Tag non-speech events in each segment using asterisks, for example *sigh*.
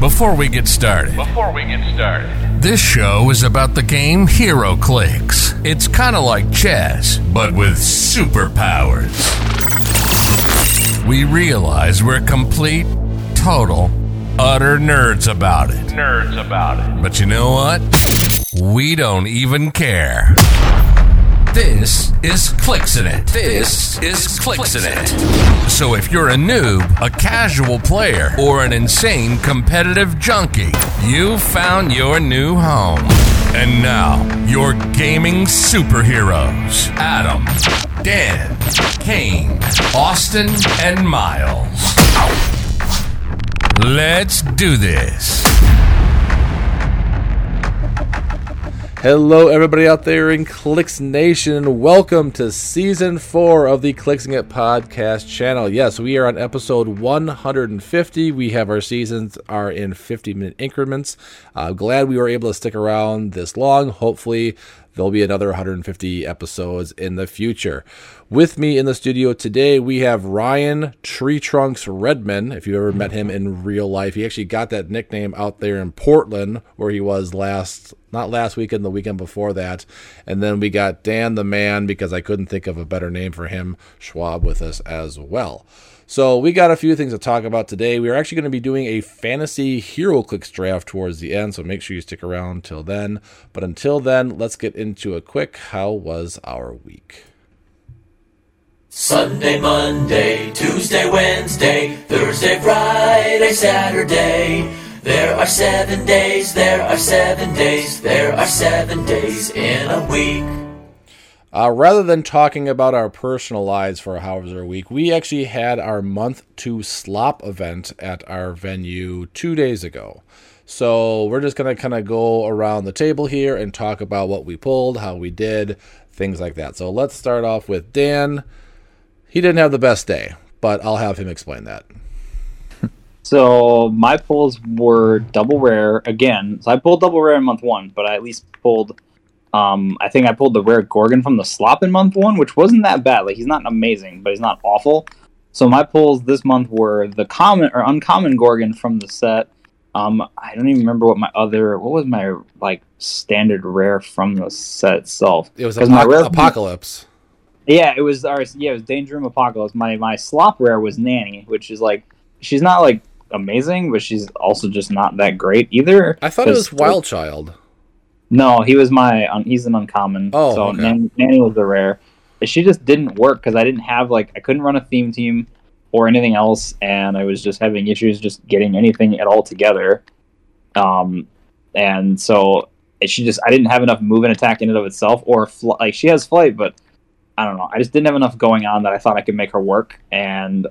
Before we get started, Before we get started, this show is about the game HeroClix. It's kind of like chess, but with superpowers. We realize we're complete, total, utter nerds about it. nerds about it. But you know what? We don't even care. This is Clixin' It. This is Clixin' It. So if you're a noob, a casual player, or an insane competitive junkie, you found your new home. And now, your gaming superheroes Adam, Dan, Kane, Austin, and Miles. Let's do this. Hello, everybody out there in Clix Nation. Welcome to season four of the Clicksing It podcast channel. Yes, we are on episode 150. We have our seasons are in 50 minute increments. Uh, glad we were able to stick around this long. Hopefully, there'll be another 150 episodes in the future. With me in the studio today, we have Ryan Tree Trunks Redman. If you've ever met him in real life, he actually got that nickname out there in Portland, where he was last, not last weekend, the weekend before that. And then we got Dan the Man, because I couldn't think of a better name for him, Schwab, with us as well. So we got a few things to talk about today. We're actually going to be doing a fantasy HeroClix draft towards the end, so make sure you stick around till then. But until then, let's get into a quick how was our week. Sunday, Monday, Tuesday, Wednesday, Thursday, Friday, Saturday. There are seven days, there are seven days, there are seven days in a week. Uh, rather than talking about our personal lives for our week, we actually had our month to slop event at our venue two days ago. So we're just gonna kind of go around the table here and talk about what we pulled, how we did, things like that. So let's start off with Dan. He didn't have the best day, but I'll have him explain that. *laughs* So my pulls were double rare again. So I pulled double rare in month one, but I at least pulled. Um, I think I pulled the rare Gorgon from the slop in month one, which wasn't that bad. Like he's not amazing, but he's not awful. So my pulls this month were the common or uncommon Gorgon from the set. Um, I don't even remember what my other what was my like standard rare from the set itself. It was 'Cause my rare- Apocalypse. Yeah, it was. Or, yeah, it was Danger Room Apocalypse. My my slop rare was Nanny, which is like she's not like amazing, but she's also just not that great either. I thought it was Wild Child. No, he was my. Um, he's an uncommon. Oh, so okay. Nan- Nanny was the rare. She just didn't work because I didn't have like I couldn't run a theme team or anything else, and I was just having issues just getting anything at all together. Um, and so she just I didn't have enough move and attack in and of itself, or fl- like she has flight, but I don't know. I just didn't have enough going on that I thought I could make her work, and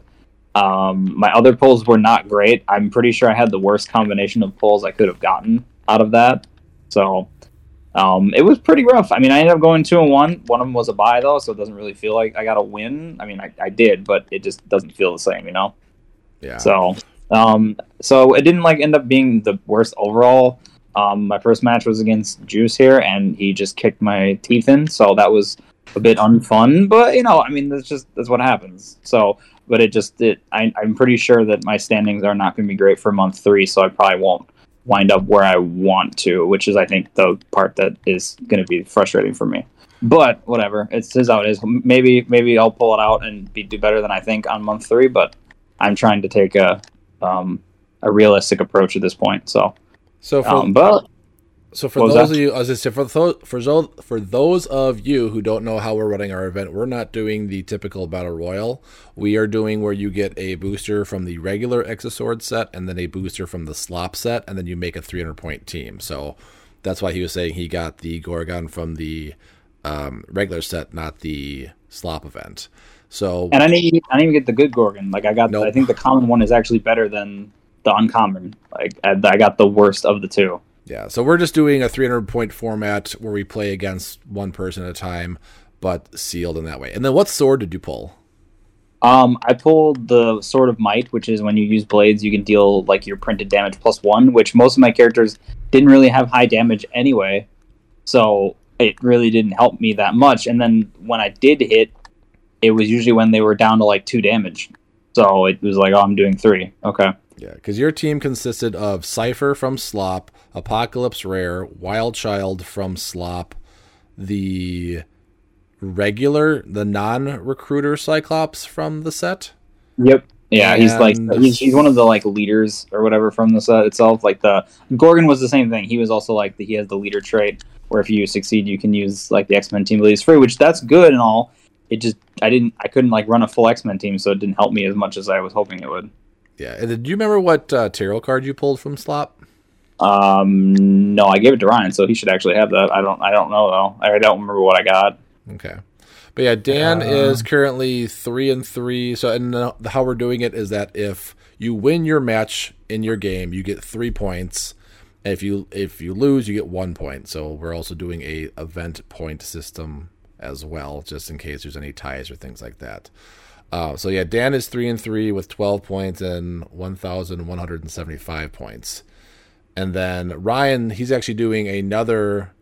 um, my other pulls were not great. I'm pretty sure I had the worst combination of pulls I could have gotten out of that. So um, it was pretty rough. I mean, I ended up going two and one. One of them was a buy though, so it doesn't really feel like I got a win. I mean, I, I did, but it just doesn't feel the same, you know. Yeah. So, um, so it didn't like end up being the worst overall. Um, my first match was against Juice here, and he just kicked my teeth in, so that was a bit unfun. But you know, I mean, that's just that's what happens. So, but it just it. I, I'm pretty sure that my standings are not going to be great for month three, so I probably won't wind up where I want to, which is I think the part that is going to be frustrating for me. But whatever, it's is how it is. Maybe maybe I'll pull it out and be do better than I think on month three, but I'm trying to take a um, a realistic approach at this point. So, So for um, but So for those that? of you, as I said, for those for those for those of you who don't know how we're running our event, we're not doing the typical battle royal. We are doing where you get a booster from the regular X of Sword set, and then a booster from the Slop set, and then you make a 300 point team. So that's why he was saying he got the Gorgon from the um, regular set, not the Slop event. So and I didn't I didn't even get the good Gorgon. Like I got, Nope. I think the common one is actually better than the uncommon. Like I, I got the worst of the two. Yeah, so we're just doing a 300 point format where we play against one person at a time, but sealed in that way. And then what sword did you pull? Um, I pulled the Sword of Might, which is when you use blades, you can deal like your printed damage plus one, which most of my characters didn't really have high damage anyway, so it really didn't help me that much. And then when I did hit, it was usually when they were down to like two damage, so it was like, oh, I'm doing three, okay. Yeah, because your team consisted of Cipher from Slop, Apocalypse Rare, Wild Child from Slop, the regular, the non-recruiter Cyclops from the set. Yep. Yeah, he's like he's, he's one of the like leaders or whatever from the set itself. Like the Gorgon was the same thing. He was also like the, he has the leader trait where if you succeed, you can use like the X Men team abilities free, which that's good and all. It just I didn't I couldn't like run a full X Men team, so it didn't help me as much as I was hoping it would. Yeah, and did you remember what uh, tarot card you pulled from Slop? Um, no, I gave it to Ryan, so he should actually have that. I don't I don't know though. I don't remember what I got. Okay. But yeah, Dan is currently three and three. So, and uh, how we're doing it is that if you win your match in your game, you get three points. And if you if you lose, you get one point. So we're also doing a event point system as well, just in case there's any ties or things like that. Uh, so yeah, Dan is three and three with twelve points and one thousand one hundred and seventy five points. And then Ryan, he's actually doing another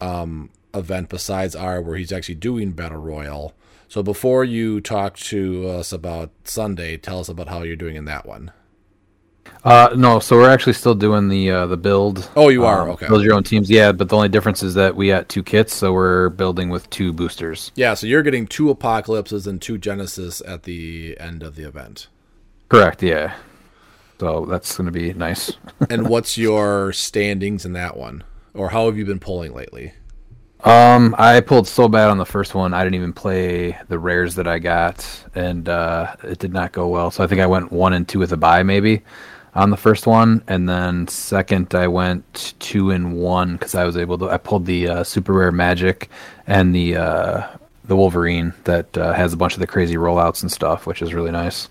um, event besides our where he's actually doing battle royal. So before you talk to us about Sunday, tell us about how you're doing in that one. Uh, no, so we're actually still doing the uh, the build. Oh, you are? Um, Okay. Build your own teams, yeah. But the only difference is that we got two kits, so we're building with two boosters. Yeah, so you're getting two apocalypses and two Genesis at the end of the event. Correct, yeah. So that's going to be nice. *laughs* And what's your standings in that one? Or how have you been pulling lately? Um, I pulled so bad on the first one, I didn't even play the rares that I got, and uh, it did not go well. So I think I went one and two with a buy maybe on the first one, and then second I went two and one because I was able to. I pulled the uh, super rare Magik and the uh, the Wolverine that uh, has a bunch of the crazy rollouts and stuff, which is really nice.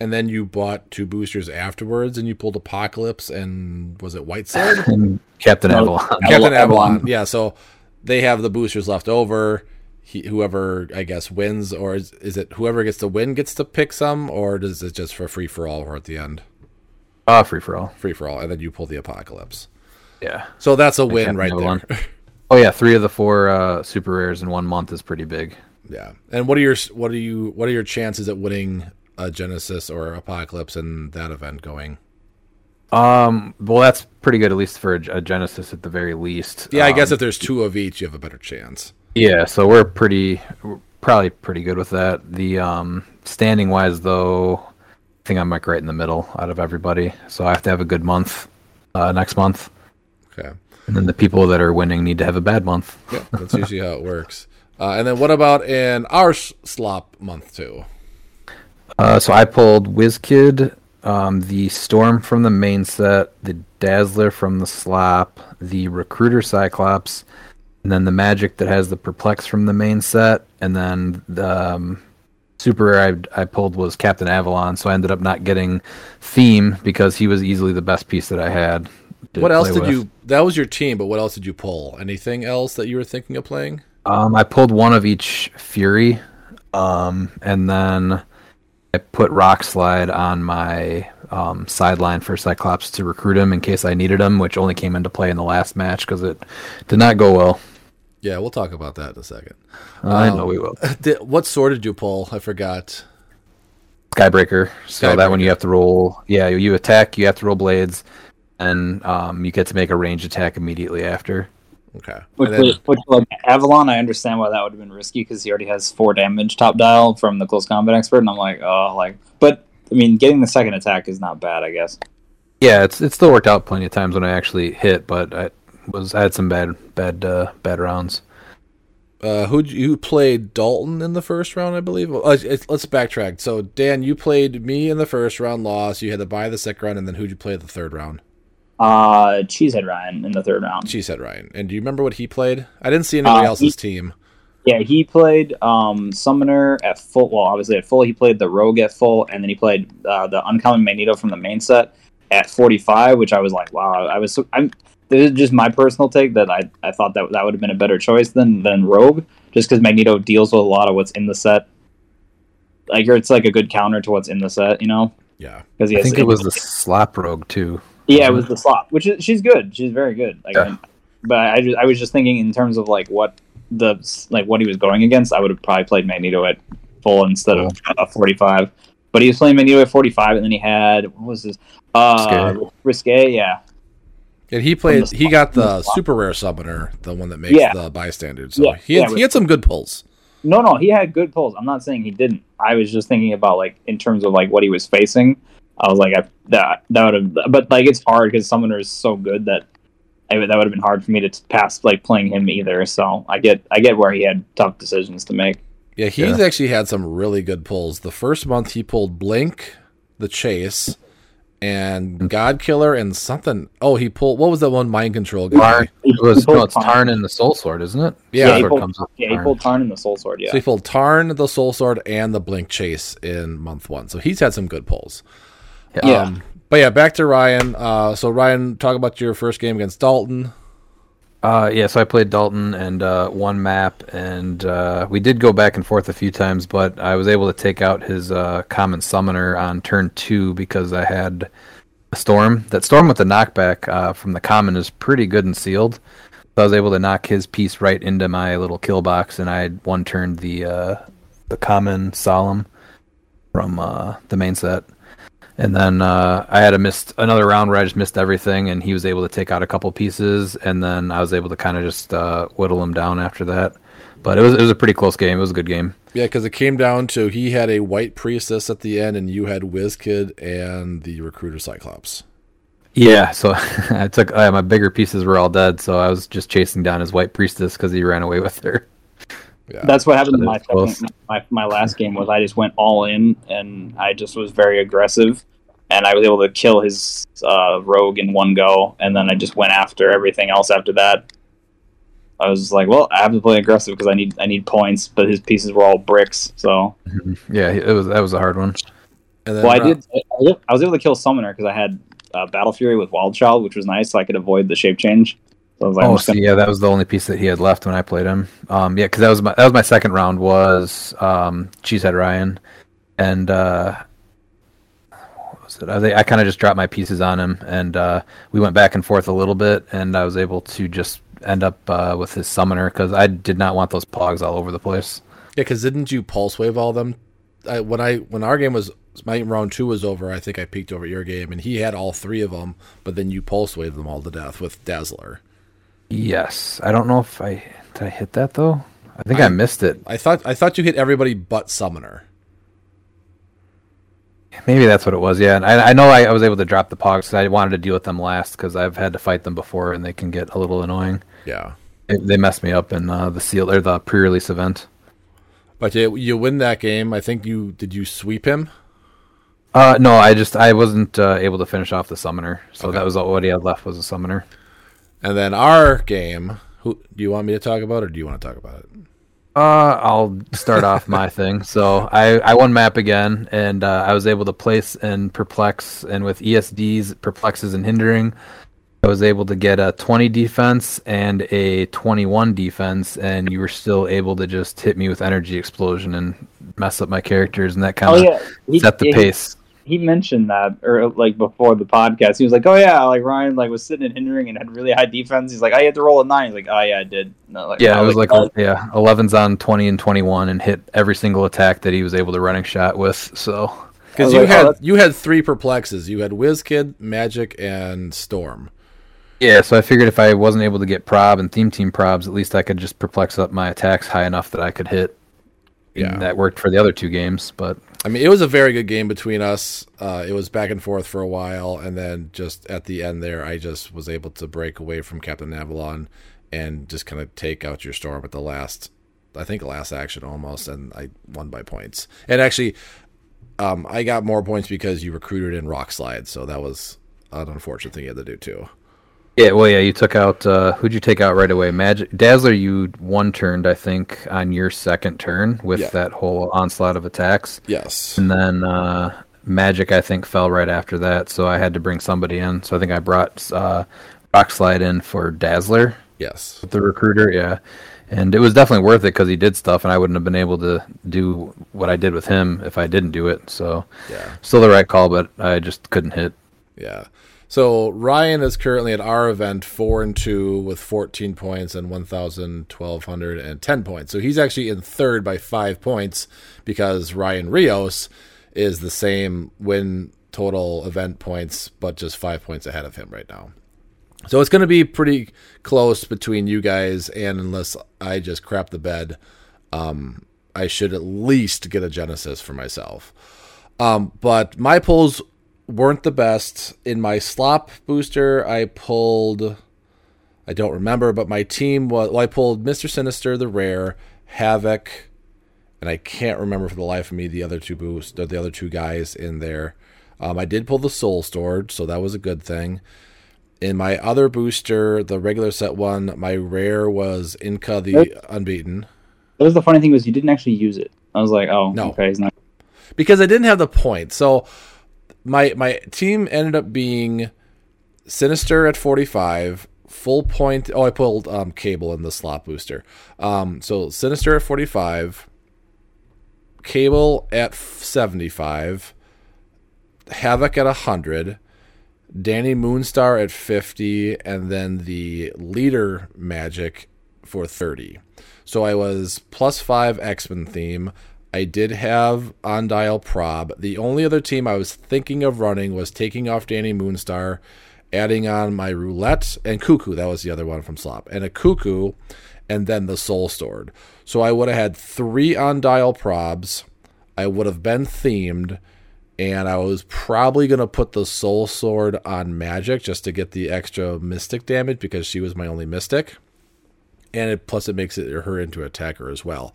And then you bought two boosters afterwards and you pulled Apocalypse and was it White Sword? *laughs* And Captain No, Avalon. *laughs* Captain Avalon. Avalon. Yeah, so they have the boosters left over. He, whoever I guess wins, or is, is it whoever gets to win gets to pick some, or does it just for free for all or at the end? Uh, free for all. Free for all, and then you pull the apocalypse. Yeah. So that's a win right Avalon. there. *laughs* Oh yeah, three of the four uh, super rares in one month is pretty big. yeah. And what are your what are you what are your chances at winning a Genesis or Apocalypse in that event going? Um, well, that's pretty good, at least for a, a Genesis at the very least. Yeah, I guess Um, if there's two of each, you have a better chance. yeah. So we're pretty, we're probably pretty good with that. The um, standing wise, though, I think I'm like right in the middle out of everybody. So I have to have a good month uh, next month, Okay. and then the people that are winning need to have a bad month. Yeah, that's *laughs* usually how it works. Uh, and then what about in our slop month two? Uh, so I pulled WizKid, um, the Storm from the main set, the Dazzler from the Slop, the Recruiter Cyclops, and then the Magik that has the Perplex from the main set, and then the um, super rare I, I pulled was Captain Avalon. So I ended up not getting Theme because he was easily the best piece that I had. What else did with. you? That was your team, but what else did you pull? Anything else that you were thinking of playing? Um, I pulled one of each Fury, um, and then I put Rock Slide on my um, sideline for Cyclops to recruit him in case I needed him, which only came into play in the last match because it did not go well. Yeah, we'll talk about that in a second. I Um, know we will. *laughs* Did, what sword did you pull? I forgot. Skybreaker. So that one you have to roll. Yeah, you attack. You have to roll blades, and um, you get to make a ranged attack immediately after. Okay. Which, then- which like Avalon, I understand why that would have been risky because he already has four damage top dial from the close combat expert, and I'm like, oh, like, but I mean, getting the second attack is not bad, I guess. Yeah, it's it still worked out plenty of times when I actually hit, but I was I had some bad bad uh, bad rounds. Uh, who you played Dalton in the first round, I believe. Uh, let's backtrack. So Dan, you played me in the first round, lost. You had to buy the second round, and then who'd you play the third round? Uh, Cheesehead Ryan in the third round. Cheesehead Ryan. And do you remember what he played? I didn't see anybody Uh, else's he- team. Yeah, he played um, Summoner at full. Well, obviously at full, he played the Rogue at full, and then he played uh, the Uncommon Magneto from the main set at 45, which I was like, wow. I was. So, I'm. This is just my personal take that I, I thought that that would have been a better choice than than Rogue, just because Magneto deals with a lot of what's in the set. Like it's like a good counter to what's in the set, you know, Yeah. because I think it was the Slap rogue too. Yeah, it was the slot, which is she's good. She's very good. Like, Yeah. but I just I was just thinking in terms of like what the like what he was going against. I would have probably played Magneto at full instead of uh, forty five. But he was playing Magneto at 45, and then he had what was this? Uh, risque, yeah. And he played. He got the the super rare summoner, the one that makes Yeah. the bystanders. So Yeah, he had, yeah, he had some good pulls. No, no, he had good pulls. I'm not saying he didn't. I was just thinking about like in terms of like what he was facing. I was like, I, that that would have, but like it's hard because Summoner is so good that I, that would have been hard for me to t- pass like playing him either. So I get I get where he had tough decisions to make. Yeah, he's actually had some really good pulls. The first month he pulled Blink, the Chase, and God Killer, and something. Oh, he pulled what was that one mind control guy? Tarn. It was no, it's Tarn. Tarn and the Soul Sword, isn't it? Yeah, Yeah, Soul he Sword pulled, comes with yeah, he Tarn. pulled Tarn and the Soul Sword. Yeah, So he pulled Tarn, the Soul Sword, and the Blink Chase in month one. So he's had some good pulls. Yeah. Um, but yeah, back to Ryan. Uh, so Ryan, talk about your first game against Dalton. Uh, yeah, so I played Dalton and uh, one map, and uh, we did go back and forth a few times, but I was able to take out his uh, common summoner on turn two because I had a storm. That storm with the knockback uh, from the common is pretty good and sealed. So I was able to knock his piece right into my little kill box, and I had one turned the uh, the common solemn from uh, the main set. And then uh, I had a missed another round where I just missed everything, and he was able to take out a couple pieces, and then I was able to kind of just uh, whittle him down after that. But it was it was a pretty close game. It was a good game. Yeah, because it came down to he had a white priestess at the end, and you had Wizkid and the recruiter Cyclops. Yeah, so *laughs* I took uh, my bigger pieces were all dead, so I was just chasing down his white priestess because he ran away with her. Yeah, That's what happened in my second, my, my last game was I just went all in and I just was very aggressive and I was able to kill his uh, rogue in one go and then I just went after everything else after that. I was like, well, I have to play aggressive because I need I need points, but his pieces were all bricks. So, *laughs* Yeah, it was that was a hard one. and then well, I did I was able to kill Summoner because I had uh, Battle Fury with Wild Child, which was nice, so I could avoid the shape change. So I was like, Oh, just see, gonna- yeah, that was the only piece that he had left when I played him. Um, yeah, because that was my that was my second round was um, Cheesehead Ryan, and uh, I, I kind of just dropped my pieces on him, and uh, we went back and forth a little bit, and I was able to just end up uh, with his summoner because I did not want those pogs all over the place. yeah, because didn't you pulse wave all them? I, when I when our game was my round two was over, I think I peeked over your game, and he had all three of them, but then you pulse waved them all to death with Dazzler. Yes, I don't know if I did I hit that though. I think I, missed it. I thought I thought you hit everybody but Summoner. Maybe that's what it was. Yeah, and I, I know I, I was able to drop the pogs I wanted to deal with them last because I've had to fight them before and they can get a little annoying. Yeah, They, they messed me up in uh, the seal or the pre-release event. but you, you win that game. I think you did. You sweep him. Uh, no, I just I wasn't uh, able to finish off the summoner, so that was all what he had left was a summoner. And then our game, who do you want me to talk about, or do you want to talk about it? Uh, I'll start off my *laughs* thing. So I, I won map again, and uh, I was able to place and perplex, and with ESDs, perplexes, and hindering, I was able to get a 20 defense and a 21 defense, and you were still able to just hit me with energy explosion and mess up my characters, and that kind oh of yeah, set the he- pace. He mentioned that or like before the podcast he was like oh yeah like ryan like was sitting and hindering and had really high defense he's like oh, i had to roll a nine he's like oh yeah i did no, like, Yeah, I it oh, was like oh, yeah, 11's on 20 and 21, and hit every single attack that he was able to running shot with. So Because you like, oh, had that's- you had three perplexes. You had Wizkid, Magik, and Storm. Yeah, so I figured if I wasn't able to get prob and theme team probs, at least I could just perplex up my attacks high enough that I could hit. Yeah. And that worked for the other two games, but I mean, it was a very good game between us. Uh, it was back and forth for a while, and then just at the end there, I just was able to break away from Captain Avalon and just kind of take out your storm at the last, I think, last action almost, and I won by points. And actually, um, I got more points because you recruited in Rock Slide, so that was an unfortunate thing you had to do too. Yeah, well, yeah, you took out uh, who'd you take out right away? Magik Dazzler, you one turned, I think, on your second turn with Yeah. that whole onslaught of attacks, Yes. and then uh, Magik, I think, fell right after that, so I had to bring somebody in. So I think I brought uh, Rock Slide in for Dazzler. Yes. the recruiter, yeah. And it was definitely worth it because he did stuff, and I wouldn't have been able to do what I did with him if I didn't do it. So, Yeah. still the right call, but I just couldn't hit. Yeah. So Ryan is currently at our event four and two with 14 points and 1,1210 points. So he's actually in third by five points because Ryan Rios is the same win total event points, but just five points ahead of him right now. So it's going to be pretty close between you guys, and unless I just crap the bed, um, I should at least get a Genesis for myself. Um, but my pulls weren't the best. In my slop booster, I pulled. I don't remember, but my team was. Well, I pulled Mr. Sinister, the rare, Havoc, and I can't remember for the life of me the other two boosts, the other two guys in there. Um, I did pull the Soul Storage, so that was a good thing. In my other booster, the regular set one, my rare was Isca the Unbeaten. That was the funny thing was you didn't actually use it. I was like, oh, No. okay, he's not. because I didn't have the point. So my my team ended up being Sinister at 45, full point. Oh, I pulled um, Cable in the slot booster. Um, so Sinister at 45, Cable at 75, Havoc at 100, Dani Moonstar at 50, and then the leader Magik for 30. So I was plus five X Men theme. I did have on dial prob. The only other team I was thinking of running was taking off Dani Moonstar, adding on my roulette and cuckoo. That was the other one from Slop. And a cuckoo, and then the soul sword. So I would have had three on dial probs. I would have been themed, and I was probably gonna put the soul sword on Magik just to get the extra mystic damage because she was my only mystic and it, plus it makes it her into attacker as well.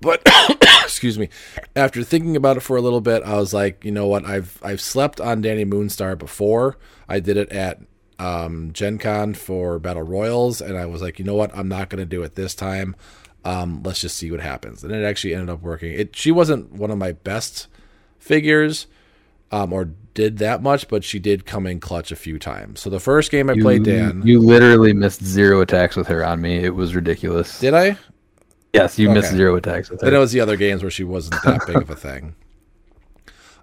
But *coughs* excuse me, after thinking about it for a little bit, I was like, you know what? I've I've slept on Dani Moonstar before. I did it at um, Gen Con for Battle Royals, and I was like, you know what? I'm not going to do it this time. Um, let's just see what happens. And it actually ended up working. It she wasn't one of my best figures, um, or did that much, but she did come in clutch a few times. So the first game I You, played Dan, you literally missed zero attacks with her on me. It was ridiculous. did I? yes, you missed zero attacks with her. Then it was the other games where she wasn't that big of a thing.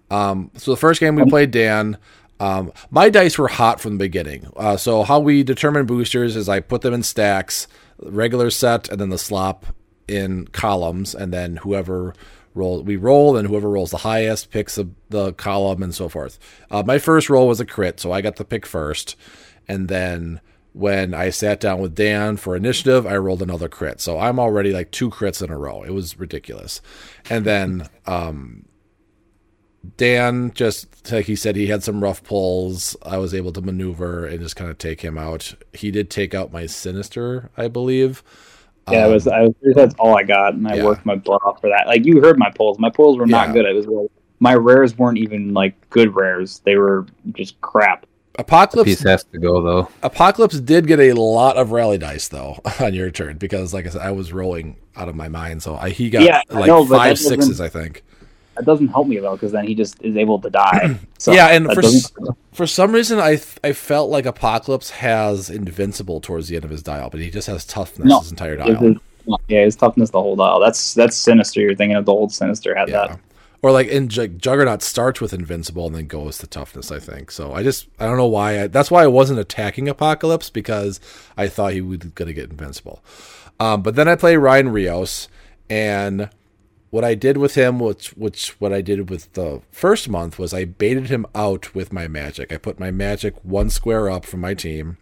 Um, so the first game we played Dan, um, my dice were hot from the beginning. Uh, so how we determine boosters is I put them in stacks, regular set, and then the slop in columns, and then whoever roll we roll, and whoever rolls the highest picks the, the column, and so forth. Uh, my first roll was a crit, so I got the pick first, and then when I sat down with Dan for initiative, I rolled another crit. So I'm already like two crits in a row. It was ridiculous. And then um, Dan just like he said he had some rough pulls. I was able to maneuver and just kind of take him out. He did take out my sinister, I believe. Yeah, it was. I was. That's all I got, and I Um, Yeah. worked my butt off for that. Like you heard my polls. My polls were not good. It was like, my rares weren't even like good rares. They were just crap. Apocalypse piece has to go though. Apocalypse did get a lot of rally dice though *laughs* on your turn because like I said I was rolling out of my mind. So I, he got Yeah, like know, but five that doesn't- sixes I think. That doesn't help me though, because then he just is able to die. *clears throat* So yeah, and for s- for some reason, I th- I felt like Apocalypse has invincible towards the end of his dial, but he just has toughness No, his entire dial. his- yeah, his toughness the whole dial. That's that's sinister. You're thinking of the old sinister had Yeah. that. Or like in Jug- Juggernaut starts with invincible and then goes to toughness. I think so. I just I don't know why. I, that's why I wasn't attacking Apocalypse because I thought he was gonna get invincible. Um, but then I play Ryan Rios, and what I did with him, which which what I did with the first month was I baited him out with my Magik. I put my Magik one square up from my team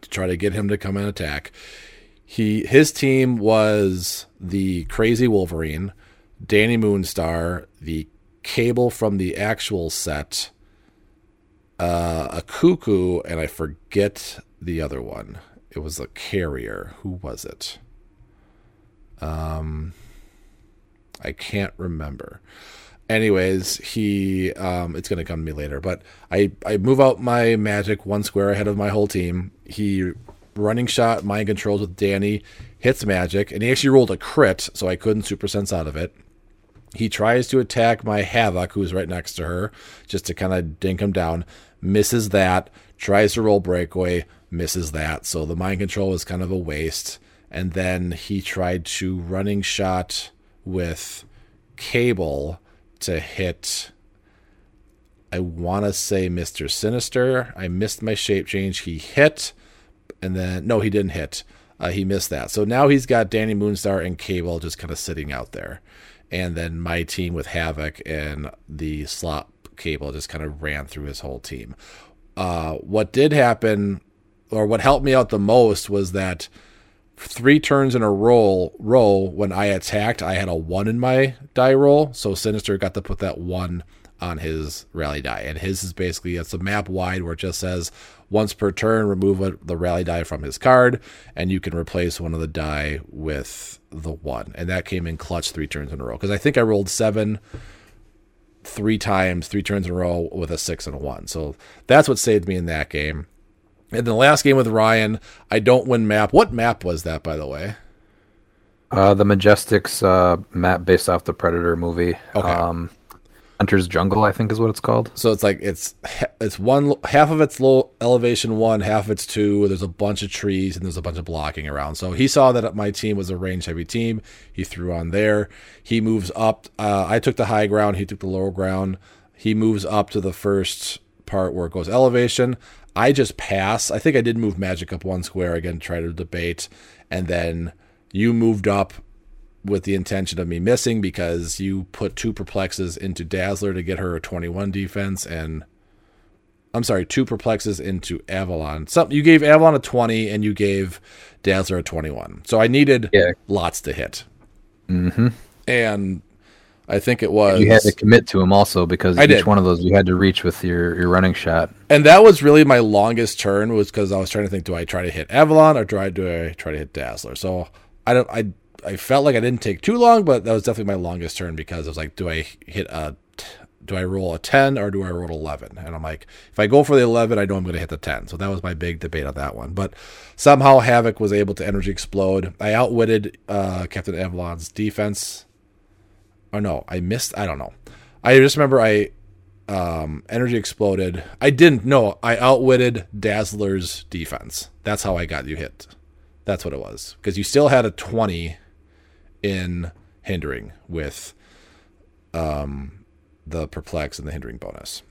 to try to get him to come and attack. He his team was the crazy Wolverine, Dani Moonstar, the cable from the actual set, uh, a cuckoo, and I forget the other one. It was a carrier. Who was it? Um, I can't remember. Anyways, he um, it's gonna come to me later, but I I move out my Magik one square ahead of my whole team. He running shot mind controls with Dani hits Magik, and he actually rolled a crit, so I couldn't super sense out of it. He tries to attack my Havoc, who's right next to her, just to kind of dink him down. Misses that. Tries to roll breakaway. Misses that. So the mind control was kind of a waste. And then he tried to running shot with Cable to hit. I want to say Mr. Sinister. I missed my shape change. He hit, and then no, he didn't hit. Uh, he missed that. So now he's got Dani Moonstar and Cable just kind of sitting out there. and then my team with Havoc and the slot cable just kind of ran through his whole team. Uh, what did happen, or what helped me out the most, was that three turns in a row row when I attacked, I had a one in my die roll, so Sinister got to put that one on his rally die, and his is basically it's a map wide where it just says once per turn remove a, the rally die from his card, and you can replace one of the die with the one, and that came in clutch three turns in a row. Because I think I rolled seven three times, three turns in a row with a six and a one, so that's what saved me in that game. And the last game with Ryan, I don't win map. What map was that, by the way? Uh, the Majestics uh, map based off the Predator movie. Okay. Um, Hunter's Jungle, I think, is what it's called. So it's like it's it's one half of it's low elevation one, half of it's two. There's a bunch of trees and there's a bunch of blocking around. So he saw that my team was a range heavy team. He threw on there. He moves up. Uh, I took the high ground. He took the lower ground. He moves up to the first part where it goes elevation. I just pass. I think I did move Magik up one square again, try to debate, and then you moved up with the intention of me missing because you put two perplexes into Dazzler to get her a 21 defense and I'm sorry, two perplexes into Avalon. Some you gave Avalon a 20 and you gave Dazzler a 21. So I needed Yeah. lots to hit. Mm-hmm. And I think it was You had to commit to him also because I each did. one of those you had to reach with your, your running shot. and that was really my longest turn was because I was trying to think: do I try to hit Avalon or do I do I try to hit Dazzler? So I don't. I I felt like I didn't take too long, but that was definitely my longest turn because I was like, do I hit a do I roll a 10 or do I roll 11? And I'm like, if I go for the 11, I know I'm going to hit the 10. So that was my big debate on that one. But somehow Havoc was able to energy explode. I outwitted uh, Captain Avalon's defense. Or no, I missed. I don't know. I just remember I um, energy exploded. I didn't know. I outwitted Dazzler's defense. That's how I got you hit. That's what it was. Because you still had a 20 in hindering with um, the perplex and the hindering bonus.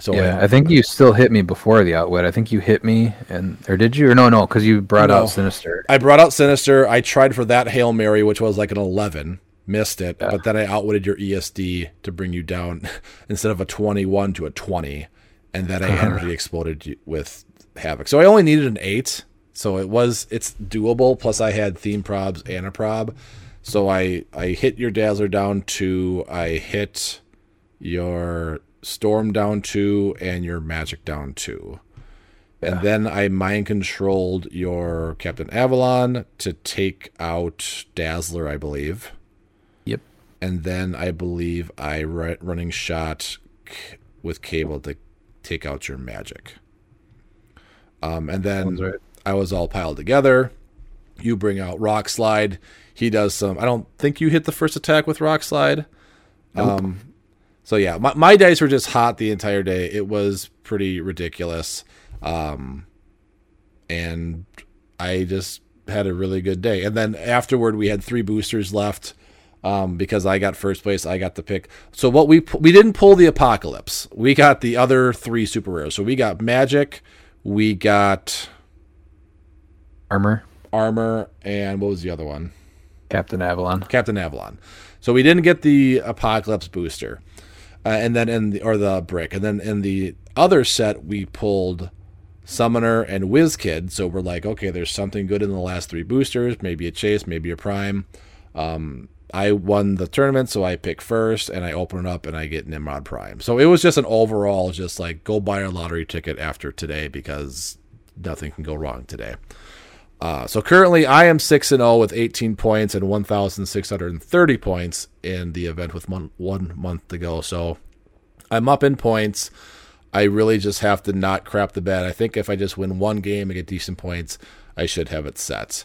So Yeah, I, I think you still hit me before the outwit. I think you hit me, and or did you? Or no, no, because you brought No. out Sinister. I brought out Sinister. I tried for that Hail Mary, which was like an 11. Missed it. But then I outwitted your ESD to bring you down *laughs* instead of a 21 to a 20. And then I uh-huh. energy exploded with Havoc. So I only needed an 8. So it was, it's doable. Plus I had theme probs and a prob. So I, I hit your Dazzler down two. I hit your Storm down two and your Magik down two. And then I mind controlled your Captain Avalon to take out Dazzler, I believe. And then I believe I ru- running shot c- with Cable to take out your Magik. Um, and then right. I was all piled together. You bring out Rock Slide. He does some. I don't think you hit the first attack with Rock Slide. Um, so yeah, my, my dice were just hot the entire day. It was pretty ridiculous. Um, and I just had a really good day. And then afterward, we had three boosters left um, because I got first place. I got the pick. So what we we didn't pull the apocalypse. We got the other three super rares. So we got Magik, we got Armor, armor, and what was the other one? Captain Avalon. Captain Avalon. So we didn't get the Apocalypse booster, uh, and then in the or the brick, and then in the other set we pulled Summoner and Whiz Kid. So we're like, okay, there's something good in the last three boosters. Maybe a chase, maybe a prime. Um, I won the tournament, so I pick first, and I open it up, and I get Nimrod Prime. So it was just an overall, just like go buy a lottery ticket after today because nothing can go wrong today. Uh, so currently, I am six and zero with 18 points and 1,630 points in the event with mon- one month to go. So I'm up in points. I really just have to not crap the bed. I think if I just win one game and get decent points, I should have it set.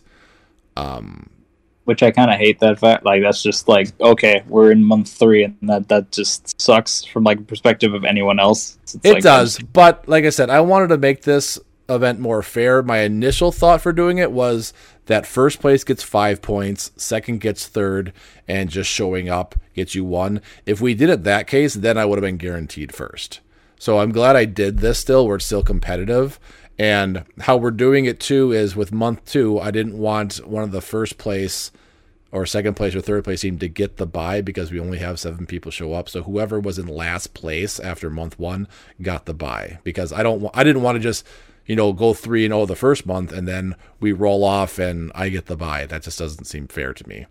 Which I kind of hate that fact. Like that's just like okay, we're in month three, and that that just sucks from like perspective of anyone else. It's It like, does, but like I said, I wanted to make this event more fair. My initial thought for doing it was that first place gets five points, second gets third, and just showing up gets you one. If we did it that case, then I would have been guaranteed first. So I'm glad I did this still, where it's still competitive. And how we're doing it too is with month two, I didn't want one of the first place or second place or third place team to get the buy because we only have seven people show up. So whoever was in last place after month one got the buy because I don't I didn't want to just you know go three and zero the first month and then we roll off and I get the buy. That just doesn't seem fair to me.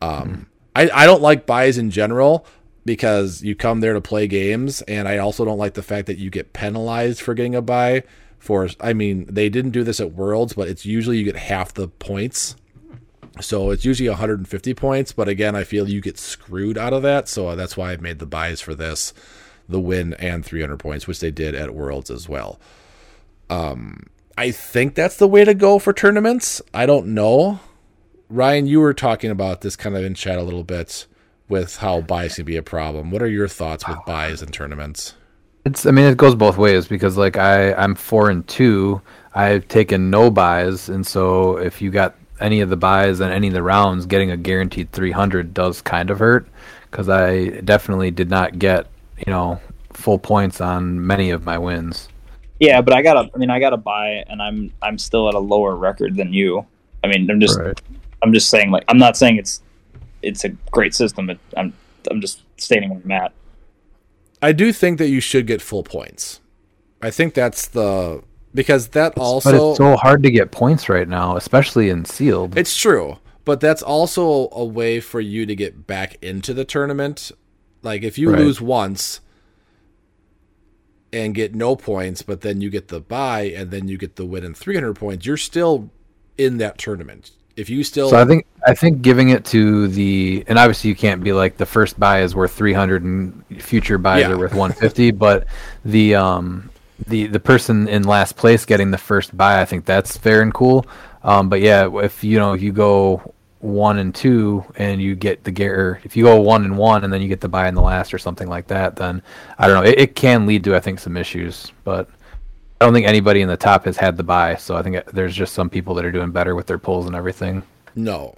Um, I I don't like buys in general because you come there to play games, and I also don't like the fact that you get penalized for getting a buy. For I mean, they didn't do this at Worlds, but it's usually you get half the points. So it's usually 150 points, but again, I feel you get screwed out of that. So that's why I made the buys for this, the win and 300 points, which they did at Worlds as well. Um, I think that's the way to go for tournaments. I don't know. Ryan, you were talking about this kind of in chat a little bit with how buys can be a problem. What are your thoughts with buys and tournaments? It's I mean it goes both ways because like I I'm four and two. I've taken no buys, and so if you got any of the buys and any of the rounds, getting a guaranteed 300 does kind of hurt because I definitely did not get you know full points on many of my wins. Yeah, but I got to I mean, I got to buy, and I'm I'm still at a lower record than you. I mean, I'm just Right. I'm just saying like I'm not saying it's it's a great system. It, I'm I'm just stating where I'm at. I do think that you should get full points. I think that's the because that also but it's so hard to get points right now, especially in sealed. It's true, but that's also a way for you to get back into the tournament. Like if you Right. lose once and get no points, but then you get the buy and then you get the win and 300 points, you're still in that tournament. If you still So I think I think giving it to the and obviously you can't be like the first buy is worth 300 and future buys Yeah. are worth 150, *laughs* but the um the the person in last place getting the first buy, I think that's fair and cool. Um, but yeah, if you know if you go one and two and you get the gear, if you go one and one and then you get the buy in the last or something like that, then I don't know. It, it can lead to I think some issues, but I don't think anybody in the top has had the buy, so I think there's just some people that are doing better with their pulls and everything. No.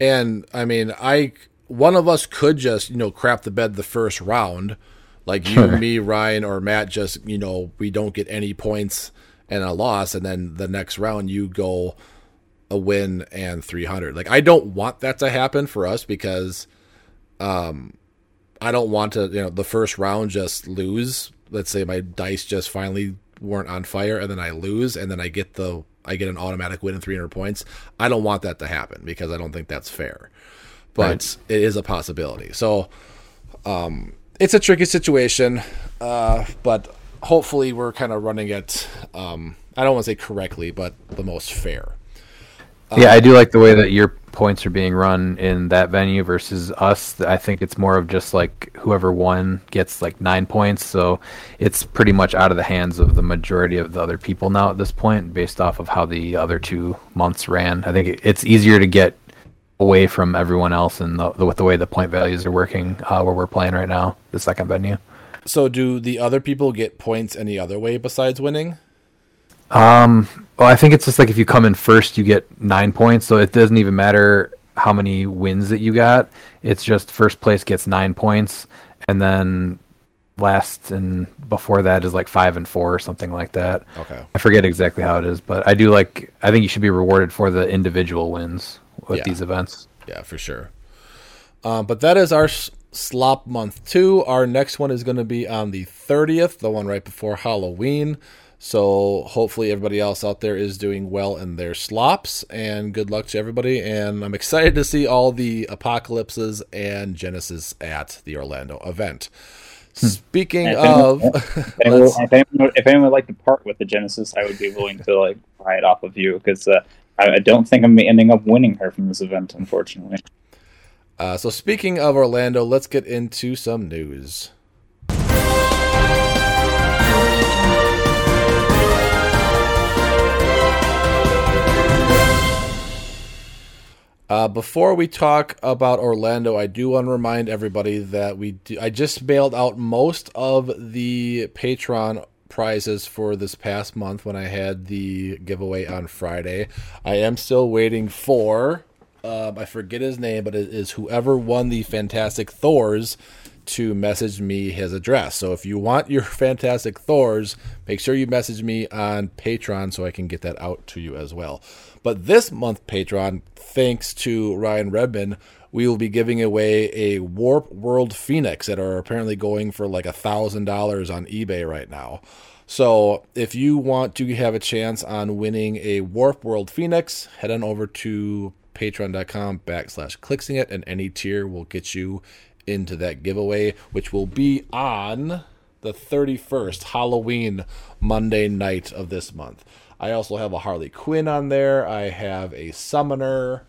And I mean, I one of us could just, you know, crap the bed the first round. Like you, *laughs* me, Ryan, or Matt just, you know, we don't get any points and a loss, and then the next round you go a win and 300. Like I don't want that to happen for us because um I don't want to, you know, the first round just lose. Let's say my dice just finally weren't on fire and then I lose and then I get the I get an automatic win and 300 points. I don't want that to happen because I don't think that's fair. But Right. it is a possibility. So um it's a tricky situation. Uh but hopefully we're kind of running it um I don't want to say correctly, but the most fair. Yeah, I do like the way that your points are being run in that venue versus us. I think it's more of just like whoever won gets like nine points. So it's pretty much out of the hands of the majority of the other people now at this point, based off of how the other two months ran. I think it's easier to get away from everyone else and the, the, with the way the point values are working uh, where we're playing right now, the second venue. So do the other people get points any other way besides winning? Um, well, I think it's just like if you come in first, you get nine points. So it doesn't even matter how many wins that you got. It's just first place gets nine points, and then last and before that is like five and four or something like that. Okay. I forget exactly how it is, but I do like. I think you should be rewarded for the individual wins with Yeah. these events. Yeah, for sure. Um, but that is our slop month two. Our next one is going to be on the 30th, the one right before Halloween. So hopefully everybody else out there is doing well in their slops, and good luck to everybody. And I'm excited to see all the apocalypses and Genesis at the Orlando event. Speaking if of, anyone- *laughs* If anyone, if, anyone, if anyone would like to part with the Genesis, I would be willing to like buy it off of you because uh, I, I don't think I'm ending up winning her from this event, unfortunately. uh, so speaking of Orlando, let's get into some news. Uh, before we talk about Orlando, I do want to remind everybody that we do, I just bailed out most of the Patreon prizes for this past month when I had the giveaway on Friday. I am still waiting for um, I forget his name, but it is whoever won the Fantastic Thors to message me his address. So if you want your *laughs* Fantastic Thors, make sure you message me on Patreon so I can get that out to you as well. But this month, Patreon, thanks to Ryan Redman, we will be giving away a Warp World Phoenix that are apparently going for like a thousand dollars on eBay right now. So if you want to have a chance on winning a Warp World Phoenix, head on over to patreon.com backslash clicksing it and any tier will get you into that giveaway, which will be on the 31st, Halloween Monday night of this month. I also have a Harley Quinn on there. I have a Summoner.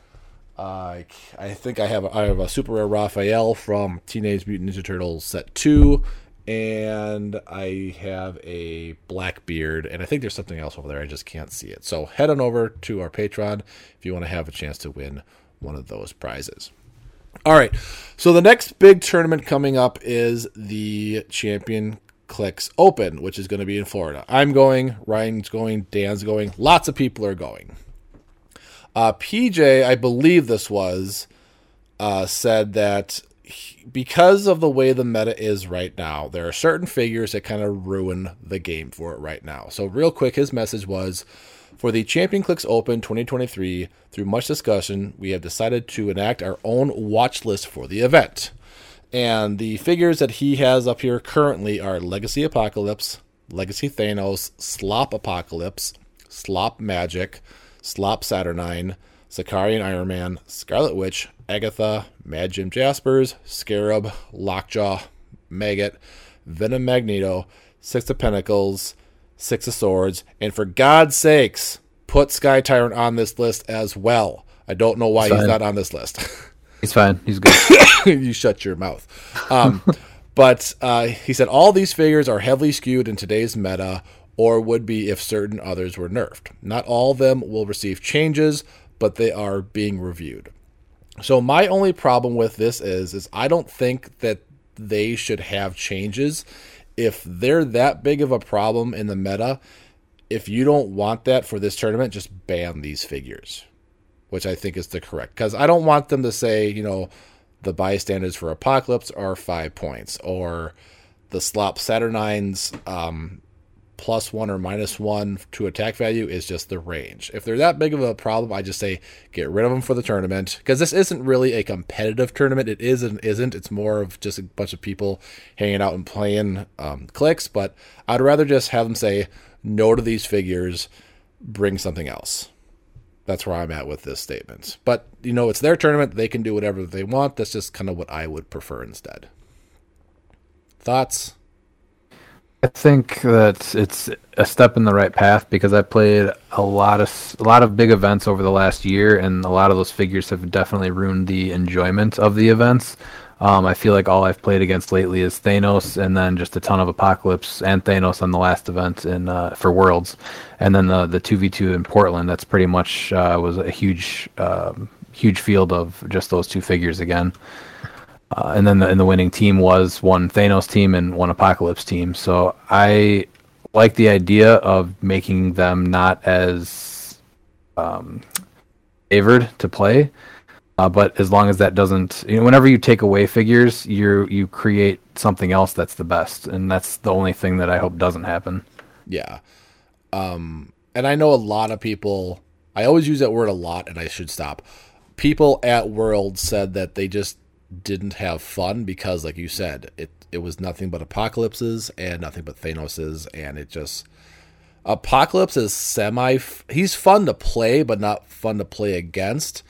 Uh, I think I have a, I have a super rare Raphael from Teenage Mutant Ninja Turtles set two, and I have a Blackbeard, and I think there's something else over there. I just can't see it. So head on over to our Patreon if you want to have a chance to win one of those prizes. All right. So the next big tournament coming up is the Champion Clix Open, which is going to be in Florida. I'm going, Ryan's going, Dan's going, lots of people are going. Uh, PJ, I believe this was, uh, said that he- because of the way the meta is right now, there are certain figures that kind of ruin the game for it right now. So, real quick, his message was for the Champion Clix Open 2023, through much discussion, we have decided to enact our own watch list for the event. And the figures that he has up here currently are Legacy Apocalypse, Legacy Thanos, Slop Apocalypse, Slop Magik, Slop Saturnine, Sakarian Iron Man, Scarlet Witch, Agatha, Mad Jim Jaspers, Scarab, Lockjaw, Maggot, Venom Magneto, Six of Pentacles, Six of Swords, and for God's sakes, put Sky Tyrant on this list as well. I don't know why he's not on this list. *laughs* He's fine. He's good. *coughs* you shut your mouth. Um, *laughs* but uh, he said all these figures are heavily skewed in today's meta, or would be if certain others were nerfed. Not all of them will receive changes, but they are being reviewed. So my only problem with this is, is I don't think that they should have changes. If they're that big of a problem in the meta, if you don't want that for this tournament, just ban these figures which I think is the correct. Because I don't want them to say, you know, the bystanders for Apocalypse are five points, or the Slop Saturnines um, plus one or minus one to attack value is just the range. If they're that big of a problem, I just say get rid of them for the tournament. Because this isn't really a competitive tournament. It is and isn't. It's more of just a bunch of people hanging out and playing um, Clix. But I'd rather just have them say no to these figures, bring something else that's where I'm at with this statement. But you know, it's their tournament; they can do whatever they want. That's just kind of what I would prefer instead. Thoughts? I think that it's a step in the right path because I played a lot of a lot of big events over the last year, and a lot of those figures have definitely ruined the enjoyment of the events. Um, I feel like all I've played against lately is Thanos, and then just a ton of Apocalypse and Thanos on the last event in uh, for Worlds, and then the the two v two in Portland. That's pretty much uh, was a huge um, huge field of just those two figures again. Uh, and then the, and the winning team was one Thanos team and one Apocalypse team. So I like the idea of making them not as um, favored to play. Uh, but as long as that doesn't, you know, whenever you take away figures, you you create something else that's the best, and that's the only thing that I hope doesn't happen. Yeah. Um, and I know a lot of people. I always use that word a lot, and I should stop. People at World said that they just didn't have fun because, like you said, it it was nothing but apocalypses and nothing but Thanoses, and it just Apocalypse is semi. He's fun to play, but not fun to play against.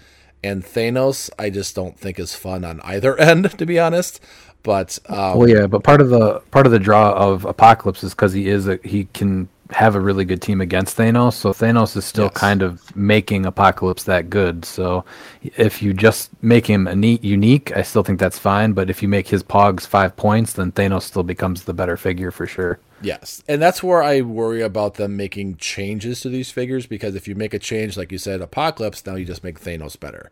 And Thanos, I just don't think is fun on either *laughs* end, to be honest. But um, Well, yeah, but part of the part of the draw of Apocalypse is because he is a, he can have a really good team against Thanos. So Thanos is still Yes. kind of making Apocalypse that good. So if you just make him a neat unique, I still think that's fine. But if you make his Pogs five points, then Thanos still becomes the better figure for sure. Yes, and that's where I worry about them making changes to these figures because if you make a change, like you said, Apocalypse, now you just make Thanos better,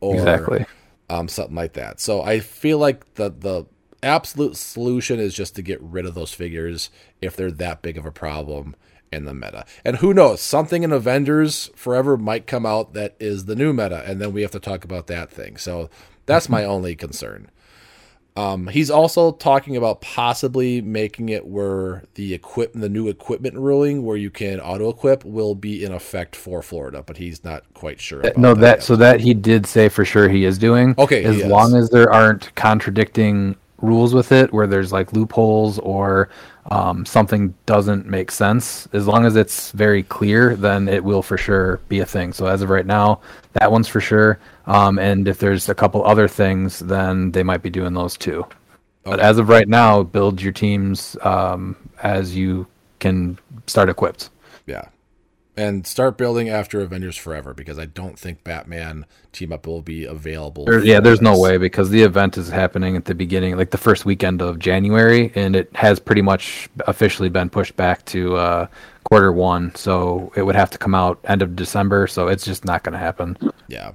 or Exactly. um, something like that. So I feel like the the absolute solution is just to get rid of those figures if they're that big of a problem in the meta. And who knows, something in Avengers Forever might come out that is the new meta, and then we have to talk about that thing. So that's my only concern. Um, he's also talking about possibly making it where the equip the new equipment ruling where you can auto equip will be in effect for Florida, but he's not quite sure. About no, that yet. so that he did say for sure he is doing. Okay, as long as there aren't contradicting rules with it, where there's like loopholes or um, something doesn't make sense. As long as it's very clear, then it will for sure be a thing. So as of right now, that one's for sure. Um, and if there's a couple other things, then they might be doing those too. But as of right now, build your teams um, as you can start equipped. Yeah. And start building after Avengers Forever because I don't think Batman team up will be available. There, yeah, there's no way because the event is happening at the beginning, like the first weekend of January, and it has pretty much officially been pushed back to uh, quarter one. So it would have to come out end of December. So it's just not going to happen. Yeah.